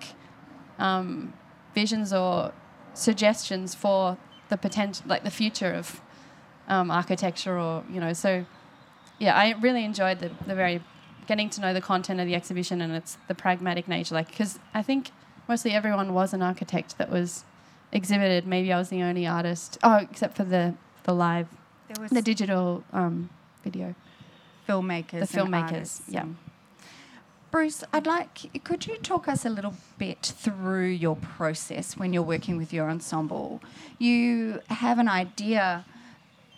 um, visions or suggestions for the potential, like the future of um, architecture, or you know. So, yeah, I really enjoyed the the very getting to know the content of the exhibition and it's the pragmatic nature, like because I think mostly everyone was an architect that was exhibited. Maybe I was the only artist. Oh, except for the the live, There was the digital um, video. filmmakers. The filmmakers, yeah. Bruce, I'd like, could you talk us a little bit through your process when you're working with your ensemble? You have an idea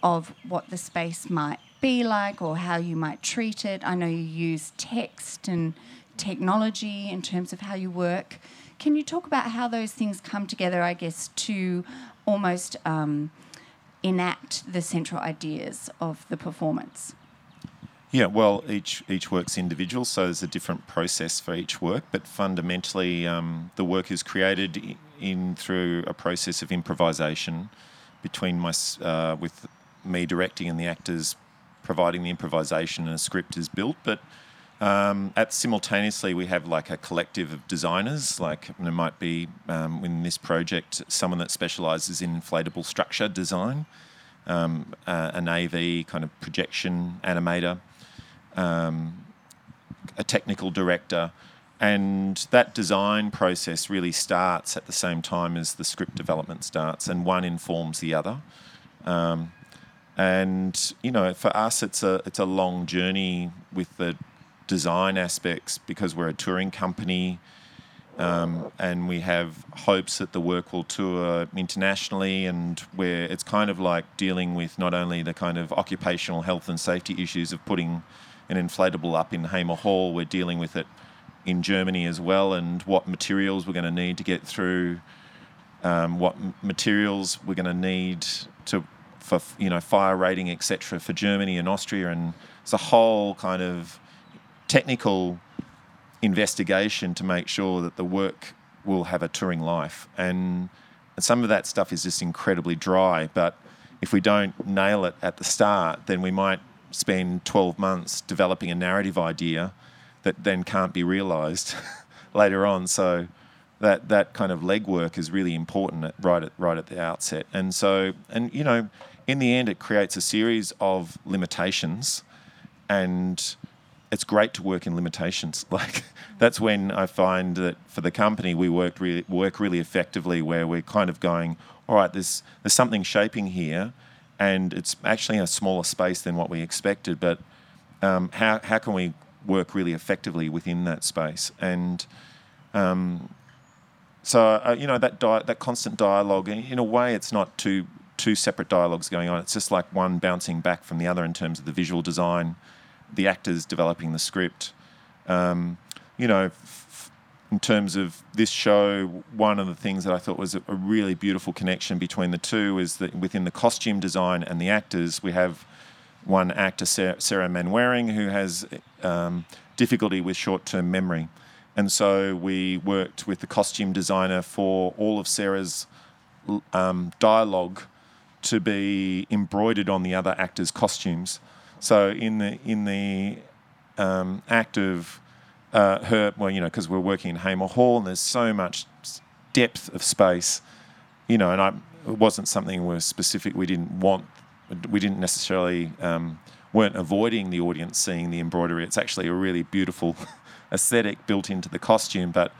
of what the space might be like or how you might treat it. I know you use text and technology in terms of how you work. Can you talk about how those things come together, I guess, to almost um, enact the central ideas of the performance? Yeah, well, each each work's individual, so there's a different process for each work. But fundamentally, um, the work is created in through a process of improvisation between my uh, with me directing and the actors providing the improvisation and a script is built. But um, at simultaneously, we have like a collective of designers. Like there might be um, in this project someone that specialises in inflatable structure design, um, uh, an AV kind of projection animator, um, a technical director, and that design process really starts at the same time as the script development starts, and one informs the other. Um, and you know, for us, it's a it's a long journey with the design aspects because we're a touring company. Um, and we have hopes that the work will tour internationally, and where it's kind of like dealing with not only the kind of occupational health and safety issues of putting an inflatable up in Hamer Hall, we're dealing with it in Germany as well, and what materials we're going to need to get through, um, what materials we're going to need to for you know fire rating, etc. for Germany and Austria, and it's a whole kind of technical investigation to make sure that the work will have a touring life. And some of that stuff is just incredibly dry, but if we don't nail it at the start, then we might spend 12 months developing a narrative idea that then can't be realized later on. So that that kind of legwork is really important at, right at right at the outset. And so and you know, in the end, it creates a series of limitations, and it's great to work in limitations. Like that's when I find that for the company we work really work really effectively, where we're kind of going, all right, there's there's something shaping here, and it's actually a smaller space than what we expected, but um, how how can we work really effectively within that space? And um, so uh, you know that di- that constant dialogue in in a way it's not two two separate dialogues going on. It's just like one bouncing back from the other in terms of the visual design the actors developing the script. Um, you know in terms of this show one of the things that I thought was a, really beautiful connection between the two is that within the costume design and the actors we have one actor, Sarah Mainwaring, who has um, difficulty with short term memory. And so we worked with the costume designer for all of Sarah's um, dialogue to be embroidered on the other actors' costumes. So in the in the um, act of uh, her, well, you know, because we're working in Hamer Hall and there's so much depth of space, you know, and I, it wasn't something we're specific. We didn't want we didn't necessarily um, weren't avoiding the audience seeing the embroidery. It's actually a really beautiful aesthetic built into the costume. But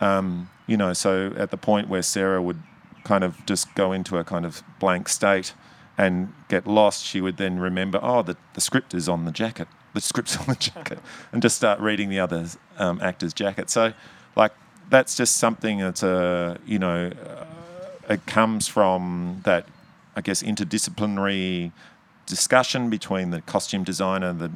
um, you know, so at the point where Sarah would kind of just go into a kind of blank state and get lost, she would then remember, oh, the, the script is on the jacket. The script's on the jacket, and just start reading the other um, actor's jacket. So, like, that's just something that's a you know, uh, it comes from that I guess, interdisciplinary discussion between the costume designer, the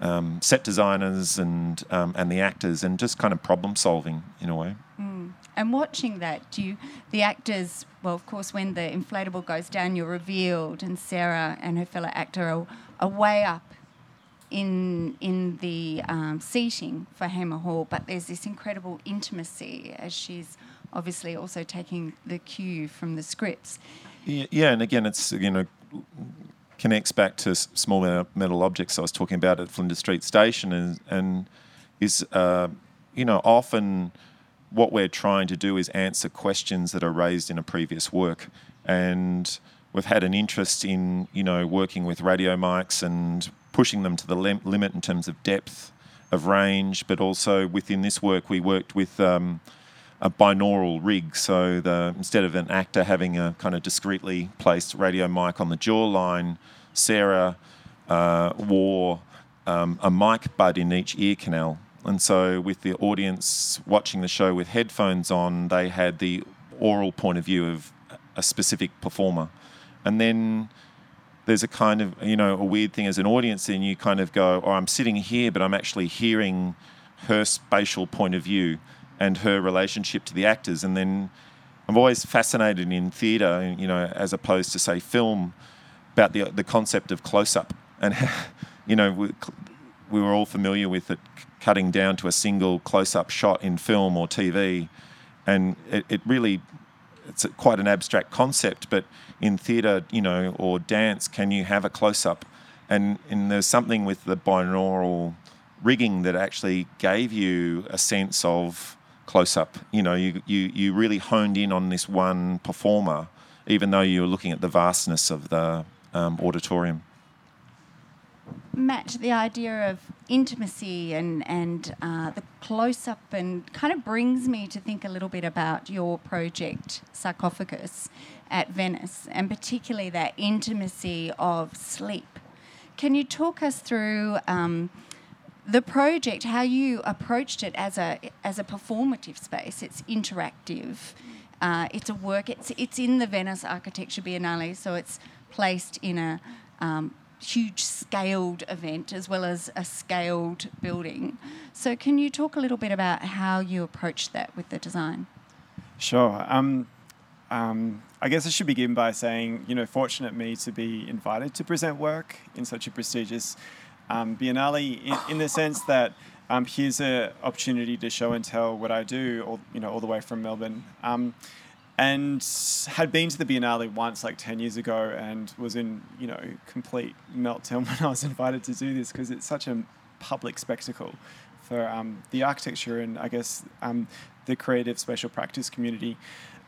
um, set designers, and um, and the actors, and just kind of problem solving in a way. Mm. And watching that, do you, the actors, well, of course, when the inflatable goes down, you're revealed, and Sarah and her fellow actor are, are way up in in the um, seating for Hamer Hall, but there's this incredible intimacy as she's obviously also taking the cue from the scripts. Yeah, yeah and again, it's you know connects back to small metal objects I was talking about at Flinders Street Station, and, and is uh, you know often what we're trying to do is answer questions that are raised in a previous work, and we've had an interest in you know working with radio mics and pushing them to the lim- limit in terms of depth of range, but also within this work we worked with. Um, a binaural rig, so the, instead of an actor having a kind of discreetly placed radio mic on the jawline, Sarah uh, wore um, a mic bud in each ear canal. And so, with the audience watching the show with headphones on, they had the aural point of view of a specific performer. And then there's a kind of, you know, a weird thing as an audience, and you kind of go, oh, I'm sitting here, but I'm actually hearing her spatial point of view and her relationship to the actors. And then I'm always fascinated in theatre, you know, as opposed to, say, film, about the, the concept of close up. And, you know, we, we were all familiar with it cutting down to a single close up shot in film or TV. And it, it really, it's quite an abstract concept, but in theatre, you know, or dance, can you have a close up? And, and there's something with the binaural rigging that actually gave you a sense of close up. You know, you, you, you really honed in on this one performer, even though you were looking at the vastness of the um, auditorium. Matt, the idea of intimacy and and uh, the close up and kind of brings me to think a little bit about your project sarcophagus at Venice and particularly that intimacy of sleep. Can you talk us through um, the project, how you approached it as a as a performative space? It's interactive. Uh, it's a work. It's it's in the Venice Architecture Biennale, so it's placed in a um, huge scaled event as well as a scaled building. So, can you talk a little bit about how you approached that with the design? Sure. Um, um, I guess I should begin by saying, you know, fortunate me to be invited to present work in such a prestigious um, Biennale, in, in, the sense that um, here's an opportunity to show and tell what I do, all, you know, all the way from Melbourne. And had been to the Biennale once, like 10 years ago, and was in, you know, complete meltdown when I was invited to do this because it's such a public spectacle for um, the architecture and I guess um, the creative special practice community.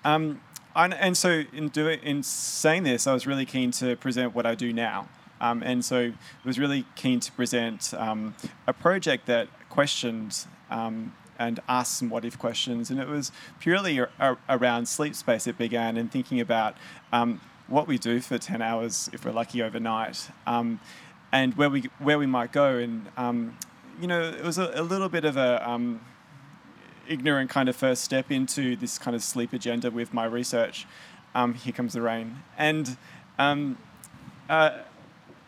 Um, and, and, so in doing in saying this, I was really keen to present what I do now. Um, and so was really keen to present um, a project that questioned um, and asked some what if questions. And it was purely around sleep space it began and thinking about um, what we do for 10 hours if we're lucky overnight um, and where we, where we might go. And, um, you know, it was a, a little bit of a um, ignorant kind of first step into this kind of sleep agenda with my research. Um, here comes the rain. And um, uh,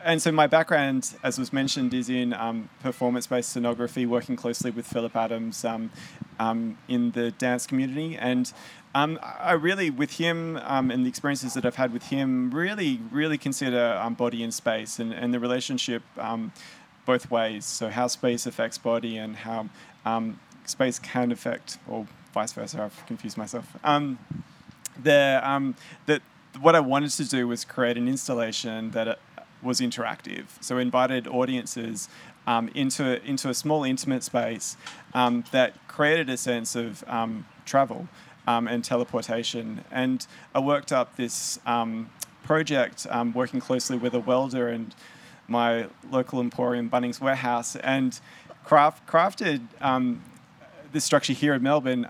and so my background, as was mentioned, is in um, performance-based scenography, working closely with Phillip Adams um, um, in the dance community. And um, I really, with him um, and the experiences that I've had with him, really, really consider um, body and space and, and the relationship both ways. So how space affects body and how space can affect, or vice versa. I've confused myself. the, that what I wanted to do was create an installation that was interactive. So we invited audiences um, into into a small intimate space um, that created a sense of um, travel um, and teleportation. And I worked up this um, project working closely with a welder and my local emporium, Bunnings Warehouse, and craft, crafted this structure here in Melbourne.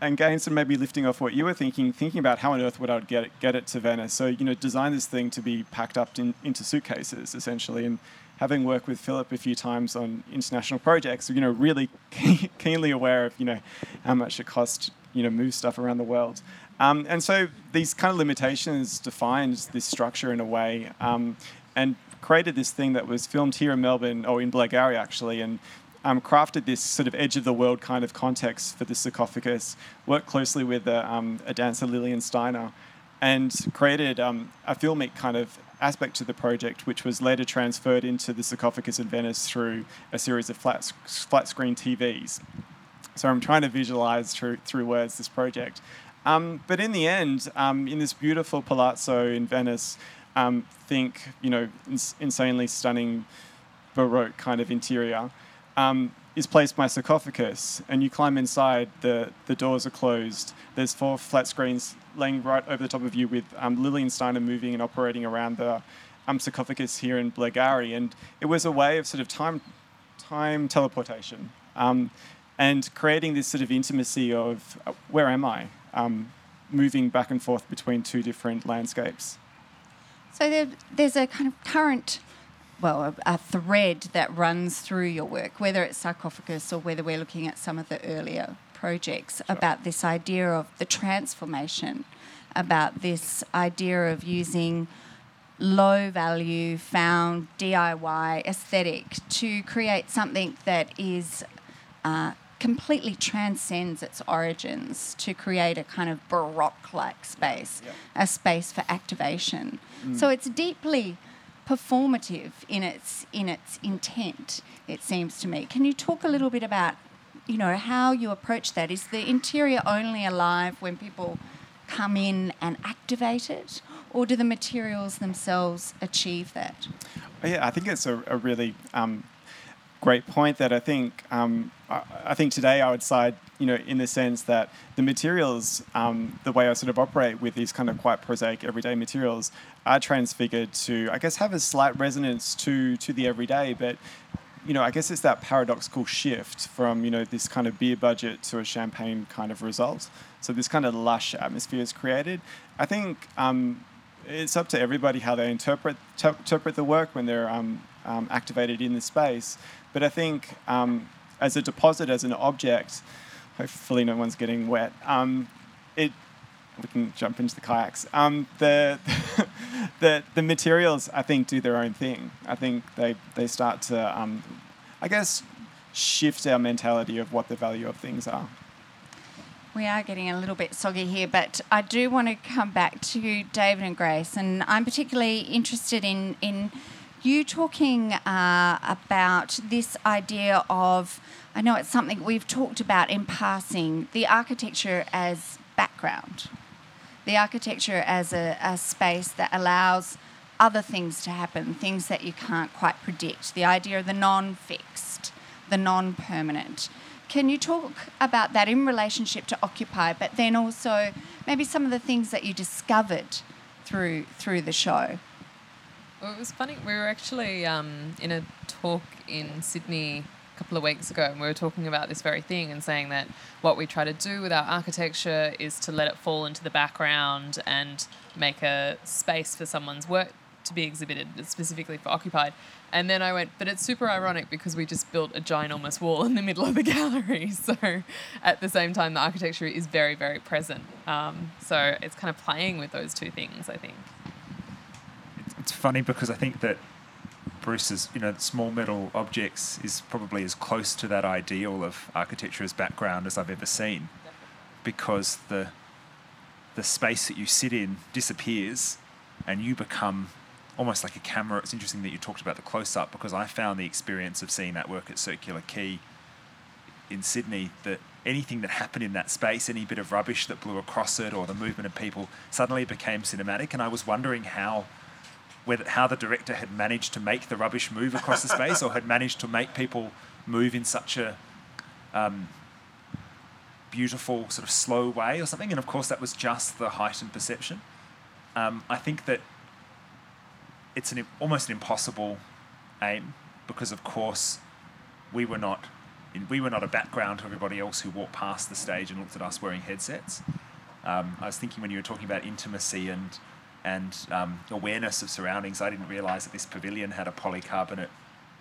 And Gaines, and maybe lifting off what you were thinking, thinking about how on earth would I get it, get it to Venice. So, you know, design this thing to be packed up in, into suitcases, essentially. And having worked with Phillip a few times on international projects, you know, really keenly aware of, you know, how much it costs, you know, move stuff around the world. Um, and so these kind of limitations defined this structure in a way. Um, and created this thing that was filmed here in Melbourne or in Blackgowrie actually, and um, crafted this sort of edge of the world kind of context for the sarcophagus. Worked closely with a, um, a dancer Lilian Steiner, and created um, a filmic kind of aspect to the project, which was later transferred into the sarcophagus in Venice through a series of flat, flat screen TVs. So I'm trying to visualize through, through words this project. Um, but in the end, um, in this beautiful palazzo in Venice, um, think, you know, ins- insanely stunning Baroque kind of interior, um, is placed my sarcophagus. And you climb inside, the, the doors are closed. There's four flat screens laying right over the top of you with um, Lilian Steiner moving and operating around the um, sarcophagus here in Blackgowrie. And it was a way of sort of time, time teleportation um, and creating this sort of intimacy of uh, where am I? Um, moving back and forth between two different landscapes. So there, there's a kind of current, well, a, a, thread that runs through your work, whether it's sarcophagus or whether we're looking at some of the earlier projects sure. about this idea of the transformation, about this idea of using low value, found DIY aesthetic to create something that is uh, completely transcends its origins to create a kind of baroque like space, yep. a space for activation. Mm. So it's deeply performative in its in its intent, it seems to me. Can you talk a little bit about, you know, how you approach that? Is the interior only alive when people come in and activate it? Or do the materials themselves achieve that? Yeah, I think it's a, a really um, great point that I think um, I, I, think today I would side, you know, in the sense that the materials, um, the way I sort of operate with these kind of quite prosaic everyday materials, are transfigured to, I guess, have a slight resonance to to the everyday, but. You know, I guess it's that paradoxical shift from you know this kind of beer budget to a champagne kind of result. So this kind of lush atmosphere is created. I think um, it's up to everybody how they interpret interpret the work when they're um, um, activated in the space. But I think um, as a deposit, as an object, hopefully no one's getting wet. Um, it we can jump into the kayaks. Um, the, the the materials I think do their own thing. I think they they start to um, I guess shift our mentality of what the value of things are. We are getting a little bit soggy here, but I do want to come back to David and Grace, and I'm particularly interested in in you talking uh, about this idea of, I know it's something we've talked about in passing, the architecture as background, the architecture as a, a space that allows other things to happen, things that you can't quite predict, the idea of the non fixed, the non permanent. Can you talk about that in relationship to Occupy, but then also maybe some of the things that you discovered through through the show? Well, it was funny. We were actually um, in a talk in Sydney a couple of weeks ago, and we were talking about this very thing and saying that what we try to do with our architecture is to let it fall into the background and make a space for someone's work to be exhibited, specifically for occupied. And then I went, but it's super ironic because we just built a ginormous wall in the middle of the gallery. So at the same time, the architecture is very, very present. Um, so it's kind of playing with those two things, I think it's funny because I think that Bruce's, you know, small metal objects is probably as close to that ideal of architecture as background as I've ever seen, because the the space that you sit in disappears, and you become almost like a camera. It's interesting that you talked about the close up because I found the experience of seeing that work at Circular Quay in Sydney that anything that happened in that space, any bit of rubbish that blew across it, or the movement of people, suddenly became cinematic. And I was wondering how whether how the director had managed to make the rubbish move across the space or had managed to make people move in such a um, beautiful sort of slow way or something. And of course that was just the heightened perception. Um, i think that it's an almost an impossible aim because of course we were not in, we were not a background to everybody else who walked past the stage and looked at us wearing headsets. Um, i was thinking when you were talking about intimacy and and um, awareness of surroundings. I didn't realise that this pavilion had a polycarbonate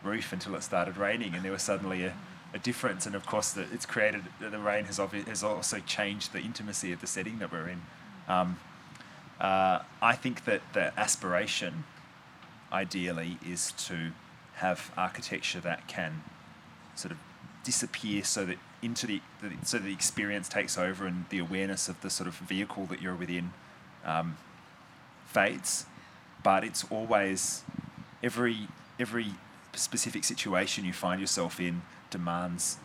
roof until it started raining, and there was suddenly a, a difference. And of course, the, it's created the rain has obvi- has also changed the intimacy of the setting that we're in. Um, uh, I think that the aspiration ideally is to have architecture that can sort of disappear so that into the, the so the experience takes over and the awareness of the sort of vehicle that you're within um, fades but it's always every every specific situation you find yourself in demands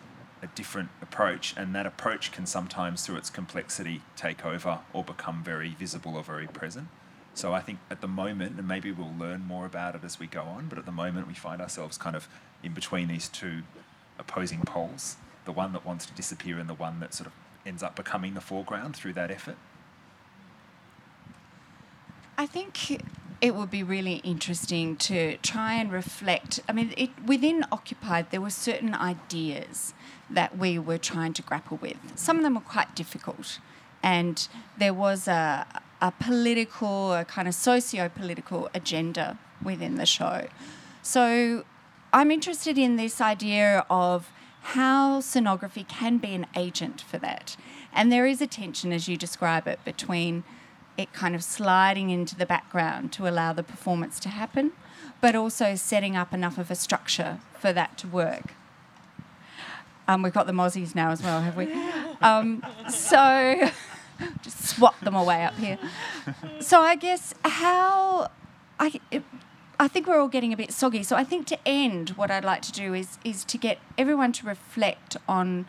a different approach and that approach can sometimes through its complexity take over or become very visible or very present so I think at the moment, and maybe we'll learn more about it as we go on, but at the moment we find ourselves kind of in between these two opposing poles the one that wants to disappear and the one that sort of ends up becoming the foreground through that effort. I think it would be really interesting to try and reflect. I mean, it, within Occupied, there were certain ideas that we were trying to grapple with. Some of them were quite difficult, and there was a, a political, a kind of socio political agenda within the show. So I'm interested in this idea of how scenography can be an agent for that. And there is a tension, as you describe it, between it kind of sliding into the background to allow the performance to happen, but also setting up enough of a structure for that to work. Um, we've got the mozzies now as well, have we? Um, so just swap them away up here. So I guess how I it, I think we're all getting a bit soggy. So I think to end, what I'd like to do is is to get everyone to reflect on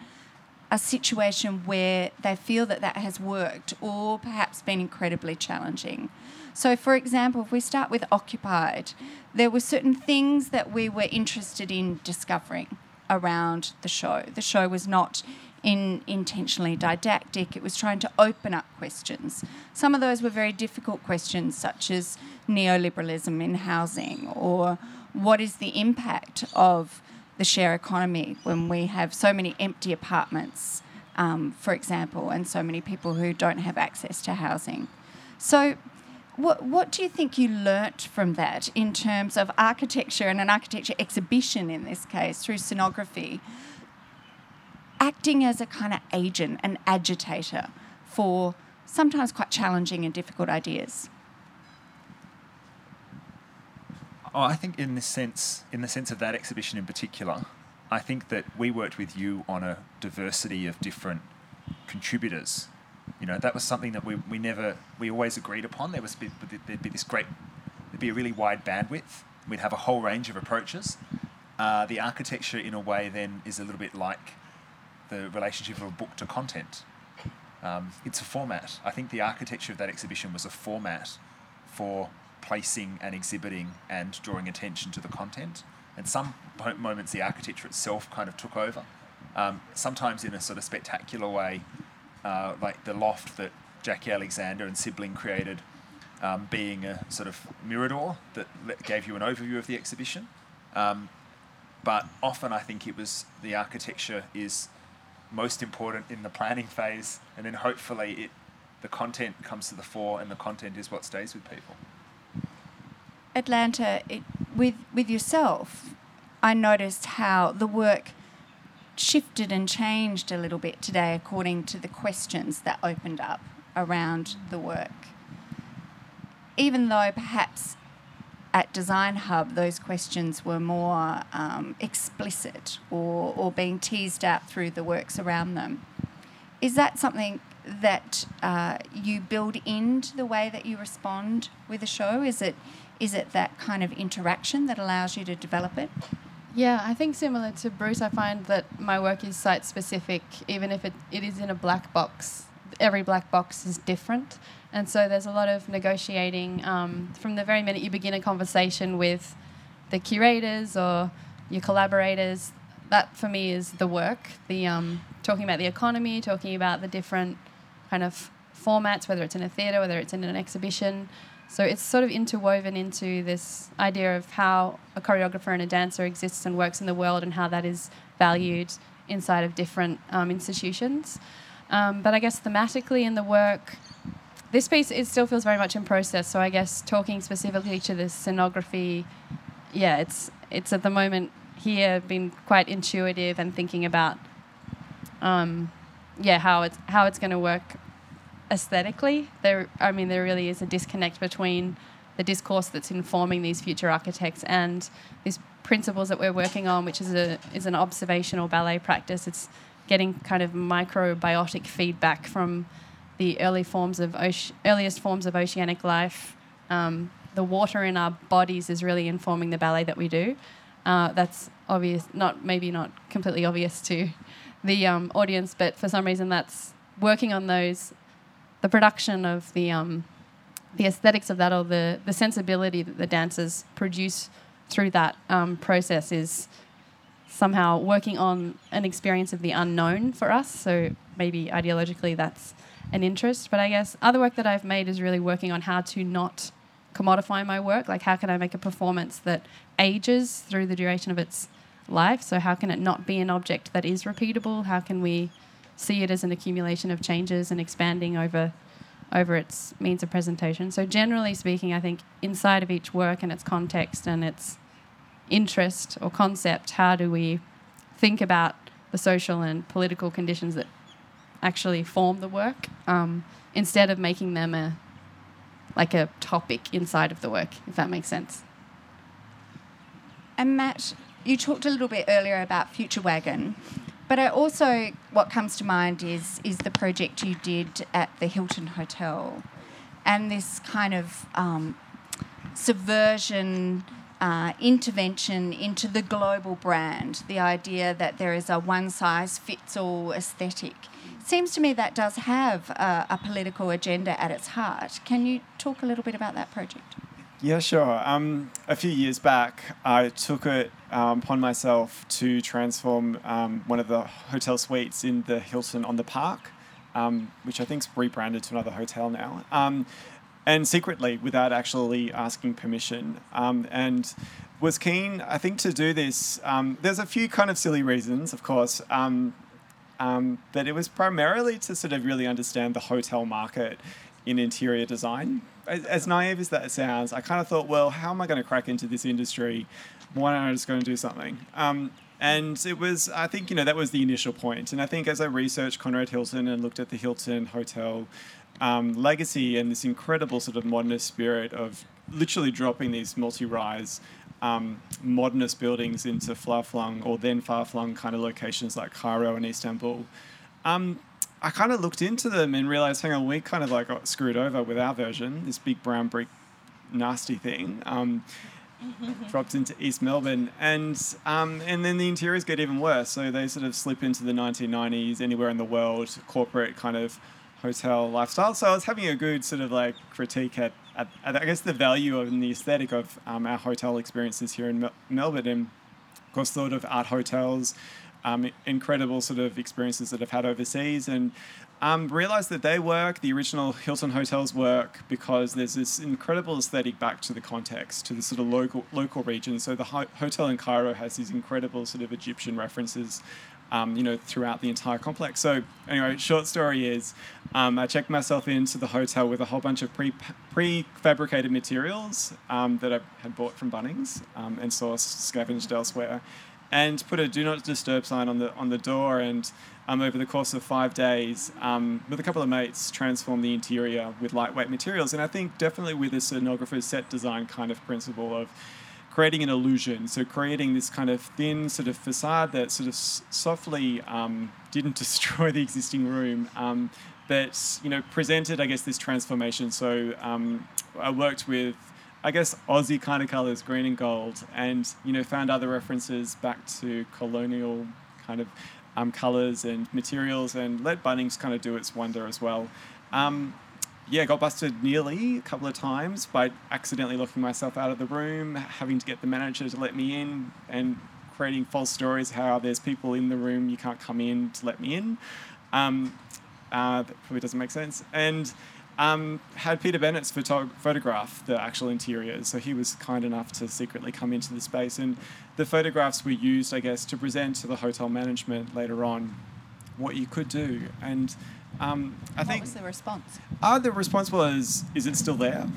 a situation where they feel that that has worked or perhaps been incredibly challenging. So, for example, if we start with occupied, there were certain things that we were interested in discovering around the show. The show was not in intentionally didactic. It was trying to open up questions. Some of those were very difficult questions, such as neoliberalism in housing, or what is the impact of the share economy when we have so many empty apartments, um, for example, and so many people who don't have access to housing. So, what, what do you think you learnt from that in terms of architecture and an architecture exhibition in this case through scenography? acting as a kind of agent, an agitator for sometimes quite challenging and difficult ideas. Oh, I think in this sense, in the sense of that exhibition in particular, I think that we worked with you on a diversity of different contributors. You know, that was something that we, we never, we always agreed upon. There was, there'd be this great, there'd be a really wide bandwidth. We'd have a whole range of approaches. Uh, the architecture, in a way, then is a little bit like the relationship of a book to content. Um, it's a format. I think the architecture of that exhibition was a format for placing and exhibiting and drawing attention to the content. And some moments the architecture itself kind of took over. Um, sometimes in a sort of spectacular way, uh, like the loft that Jackie Alexander and Sibling created, um, being a sort of mirador that gave you an overview of the exhibition. Um, but often I think it was the architecture is most important in the planning phase, and then hopefully it the content comes to the fore, and the content is what stays with people. Atlanta, it, with with yourself, I noticed how the work shifted and changed a little bit today according to the questions that opened up around the work. Even though perhaps at Design Hub, those questions were more um, explicit or, or being teased out through the works around them. Is that something that uh, you build into the way that you respond with a show? Is it is it that kind of interaction that allows you to develop it? Yeah, I think similar to Bruce, I find that my work is site specific, even if it, it is in a black box. Every black box is different. And so there's a lot of negotiating um, from the very minute you begin a conversation with the curators or your collaborators. That for me is the work. The um, talking about the economy, talking about the different kind of formats, whether it's in a theatre, whether it's in an exhibition. So it's sort of interwoven into this idea of how a choreographer and a dancer exists and works in the world, and how that is valued inside of different um, institutions. Um, but I guess thematically in the work, this piece it still feels very much in process. So I guess talking specifically to the scenography, yeah, it's it's at the moment here been quite intuitive and thinking about, um, yeah, how it's how it's going to work aesthetically. There, I mean, there really is a disconnect between the discourse that's informing these future architects and these principles that we're working on, which is a is an observational ballet practice. It's getting kind of microbiotic feedback from the early forms of oce- earliest forms of oceanic life. Um, the water in our bodies is really informing the ballet that we do. Uh, that's obvious, not maybe not completely obvious to the um, audience, but for some reason that's working on those, the production of the um, the aesthetics of that or the the sensibility that the dancers produce through that um, process is somehow working on an experience of the unknown for us. So maybe ideologically that's an interest, but I guess other work that I've made is really working on how to not commodify my work. Like how can I make a performance that ages through the duration of its life? So how can it not be an object that is repeatable? How can we see it as an accumulation of changes and expanding over over its means of presentation. So generally speaking, I think inside of each work and its context and its interest or concept, how do we think about the social and political conditions that actually form the work um, instead of making them a like a topic inside of the work, if that makes sense. And Matt, you talked a little bit earlier about Future Wagon, but I also what comes to mind is is the project you did at the Hilton Hotel, and this kind of um, subversion. Uh, intervention into the global brand, the idea that there is a one size fits all aesthetic. Seems to me that does have a, a political agenda at its heart. Can you talk a little bit about that project? Yeah, sure. Um, a few years back, I took it um, upon myself to transform um, one of the hotel suites in the Hilton on the Park, um, which I think's rebranded to another hotel now, um, and secretly without actually asking permission. Um, and was keen, I think, to do this. there's a few kind of silly reasons, of course. But it was primarily to sort of really understand the hotel market in interior design. As, naive as that sounds, I kind of thought, well, how am I going to crack into this industry? Why don't I just go and do something? Um, and it was, I think, you know, that was the initial point. And I think as I researched Conrad Hilton and looked at the Hilton Hotel um, legacy and this incredible sort of modernist spirit of literally dropping these multi-rise um, modernist buildings into far-flung or then far-flung kind of locations like Cairo and Istanbul. Um, I kind of looked into them and realized, hang on, we kind of like got screwed over with our version, this big brown brick nasty thing. Um, dropped into East Melbourne, and um, and then the interiors get even worse. So they sort of slip into the 1990s, anywhere in the world, corporate kind of hotel lifestyle. So I was having a good sort of like critique at, at, at I guess the value and the aesthetic of um, our hotel experiences here in Mel- Melbourne, and of course thought of art hotels, um, incredible sort of experiences that I've had overseas, and um, realized that they work, the original Hilton hotels work, because there's this incredible aesthetic back to the context, to the sort of local local region. So the ho- hotel in Cairo has these incredible sort of Egyptian references. Um, you know, throughout the entire complex. So, anyway, short story is, um, I checked myself into the hotel with a whole bunch of pre prefabricated materials um, that I had bought from Bunnings um, and sourced scavenged elsewhere, and put a do not disturb sign on the on the door and um, over the course of five days um, with a couple of mates transform the interior with lightweight materials. And i think definitely with a scenographer's set design kind of principle of creating an illusion so creating this kind of thin sort of facade that sort of s- softly um, didn't destroy the existing room um, but you know presented i guess this transformation. So um, i worked with I guess Aussie kind of colours, green and gold, and you know found other references back to colonial kind of um, colours and materials, and let Bunnings kind of do its wonder as well. Um, yeah, got busted nearly a couple of times by accidentally locking myself out of the room, having to get the manager to let me in, and creating false stories how there's people in the room you can't come in to let me in. Um, uh, that probably doesn't make sense. And um, had Peter Bennetts photo- photograph the actual interiors. So he was kind enough to secretly come into the space, and the photographs were used, I guess, to present to the hotel management later on what you could do. And um, I what think was the response? uh, the response was, "Is it still there?"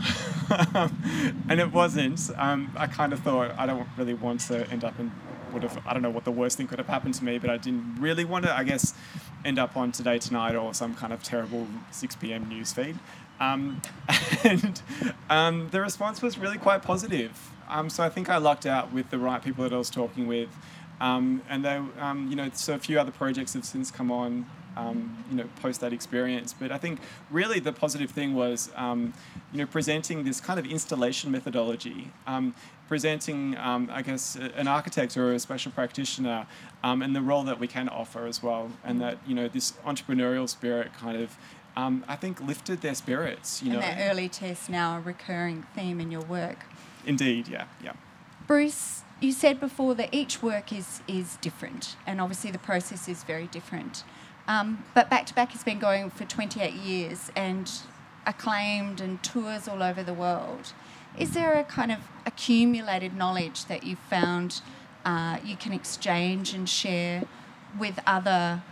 and it wasn't. Um, I kind of thought I don't really want to end up in would have I don't know what the worst thing could have happened to me, but I didn't really want to. I guess end up on Today Tonight or some kind of terrible 6 p.m. news feed. Um, and um, the response was really quite positive. Um, so I think I lucked out with the right people that I was talking with. Um, and they, um, you know, so a few other projects have since come on, um, you know, post that experience. But I think really the positive thing was, you know, presenting this kind of installation methodology, presenting, um, I guess, an architect or a special practitioner, um, and the role that we can offer as well, and that you know this entrepreneurial spirit kind of. Um, I think lifted their spirits, you and know. that early test now a recurring theme in your work. Indeed, yeah, yeah. Bruce, you said before that each work is is different, and obviously the process is very different. Um, but Back to Back has been going for 28 years and acclaimed and tours all over the world. Is there a kind of accumulated knowledge that you've found uh, you can exchange and share with other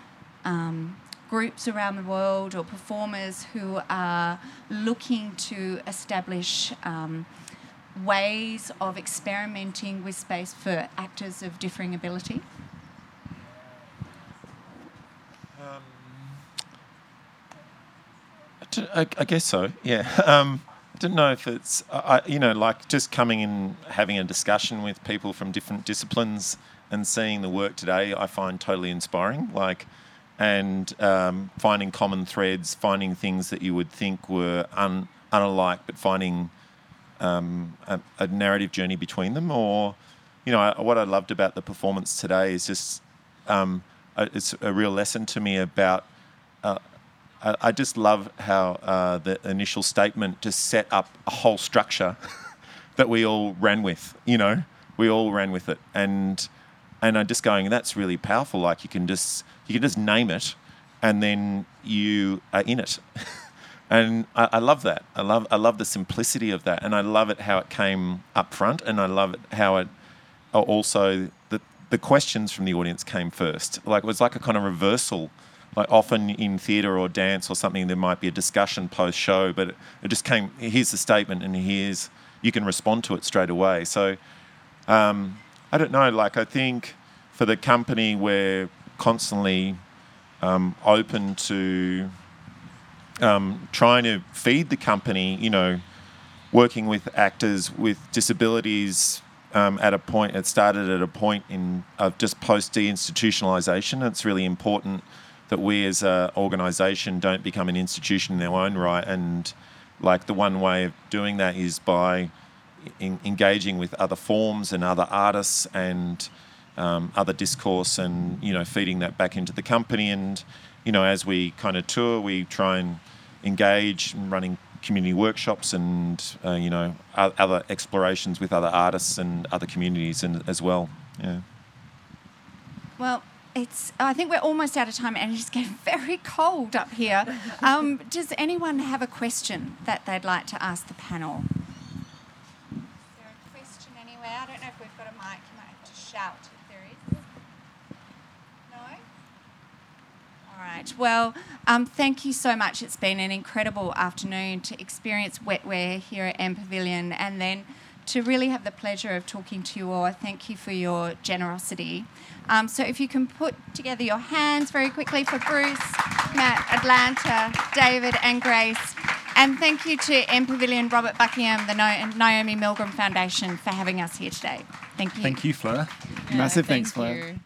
um, groups around the world or performers who are looking to establish um, ways of experimenting with space for actors of differing ability? I guess so. Yeah. I don't know if it's I- you know like just coming in, having a discussion with people from different disciplines and seeing the work today. I find totally inspiring. Like. And um, finding common threads, finding things that you would think were un, unalike, but finding um, a, a narrative journey between them. Or, you know, I, what I loved about the performance today is just um, a, it's a real lesson to me about. Uh, I, just love how uh, the initial statement just set up a whole structure that we all ran with. You know, we all ran with it, and and I'm just going, that's really powerful. Like you can just you can just name it, and then you are in it. and I, I love that. I love I love the simplicity of that, and I love it how it came up front, and I love it how it uh, also the the questions from the audience came first. Like it was like a kind of reversal. Like often in theatre or dance or something, there might be a discussion post show, but it, just came. Here's the statement, and here's you can respond to it straight away. So um, I don't know. Like I think for the company, we're constantly um, open to um, trying to feed the company. You know, working with actors with disabilities. Um, at a point, it started at a point in of just post deinstitutionalization. It's really important that we as an organisation don't become an institution in their own right. And like the one way of doing that is by in, engaging with other forms and other artists and um, other discourse and you know feeding that back into the company. And you know as we kind of tour we try and engage in running community workshops and uh, you know other explorations with other artists and other communities and as well. Yeah. Well, it's. I think we're almost out of time, and it's getting very cold up here. Um, does anyone have a question that they'd like to ask the panel? Is there a question anywhere? I don't know if we've got a mic. You might have to shout if there is. No. All right. Well, um, thank you so much. It's been an incredible afternoon to experience wetware here at M Pavilion, and then to really have the pleasure of talking to you all. Thank you for your generosity. Um, so, if you can put together your hands very quickly for Bruce, Matt, Atlanta, David, and Grace. And thank you to M Pavilion, Robert Buckingham, the Naomi Milgrom Foundation for having us here today. Thank you. Thank you, Fleur. Massive thanks, thank Fleur. you.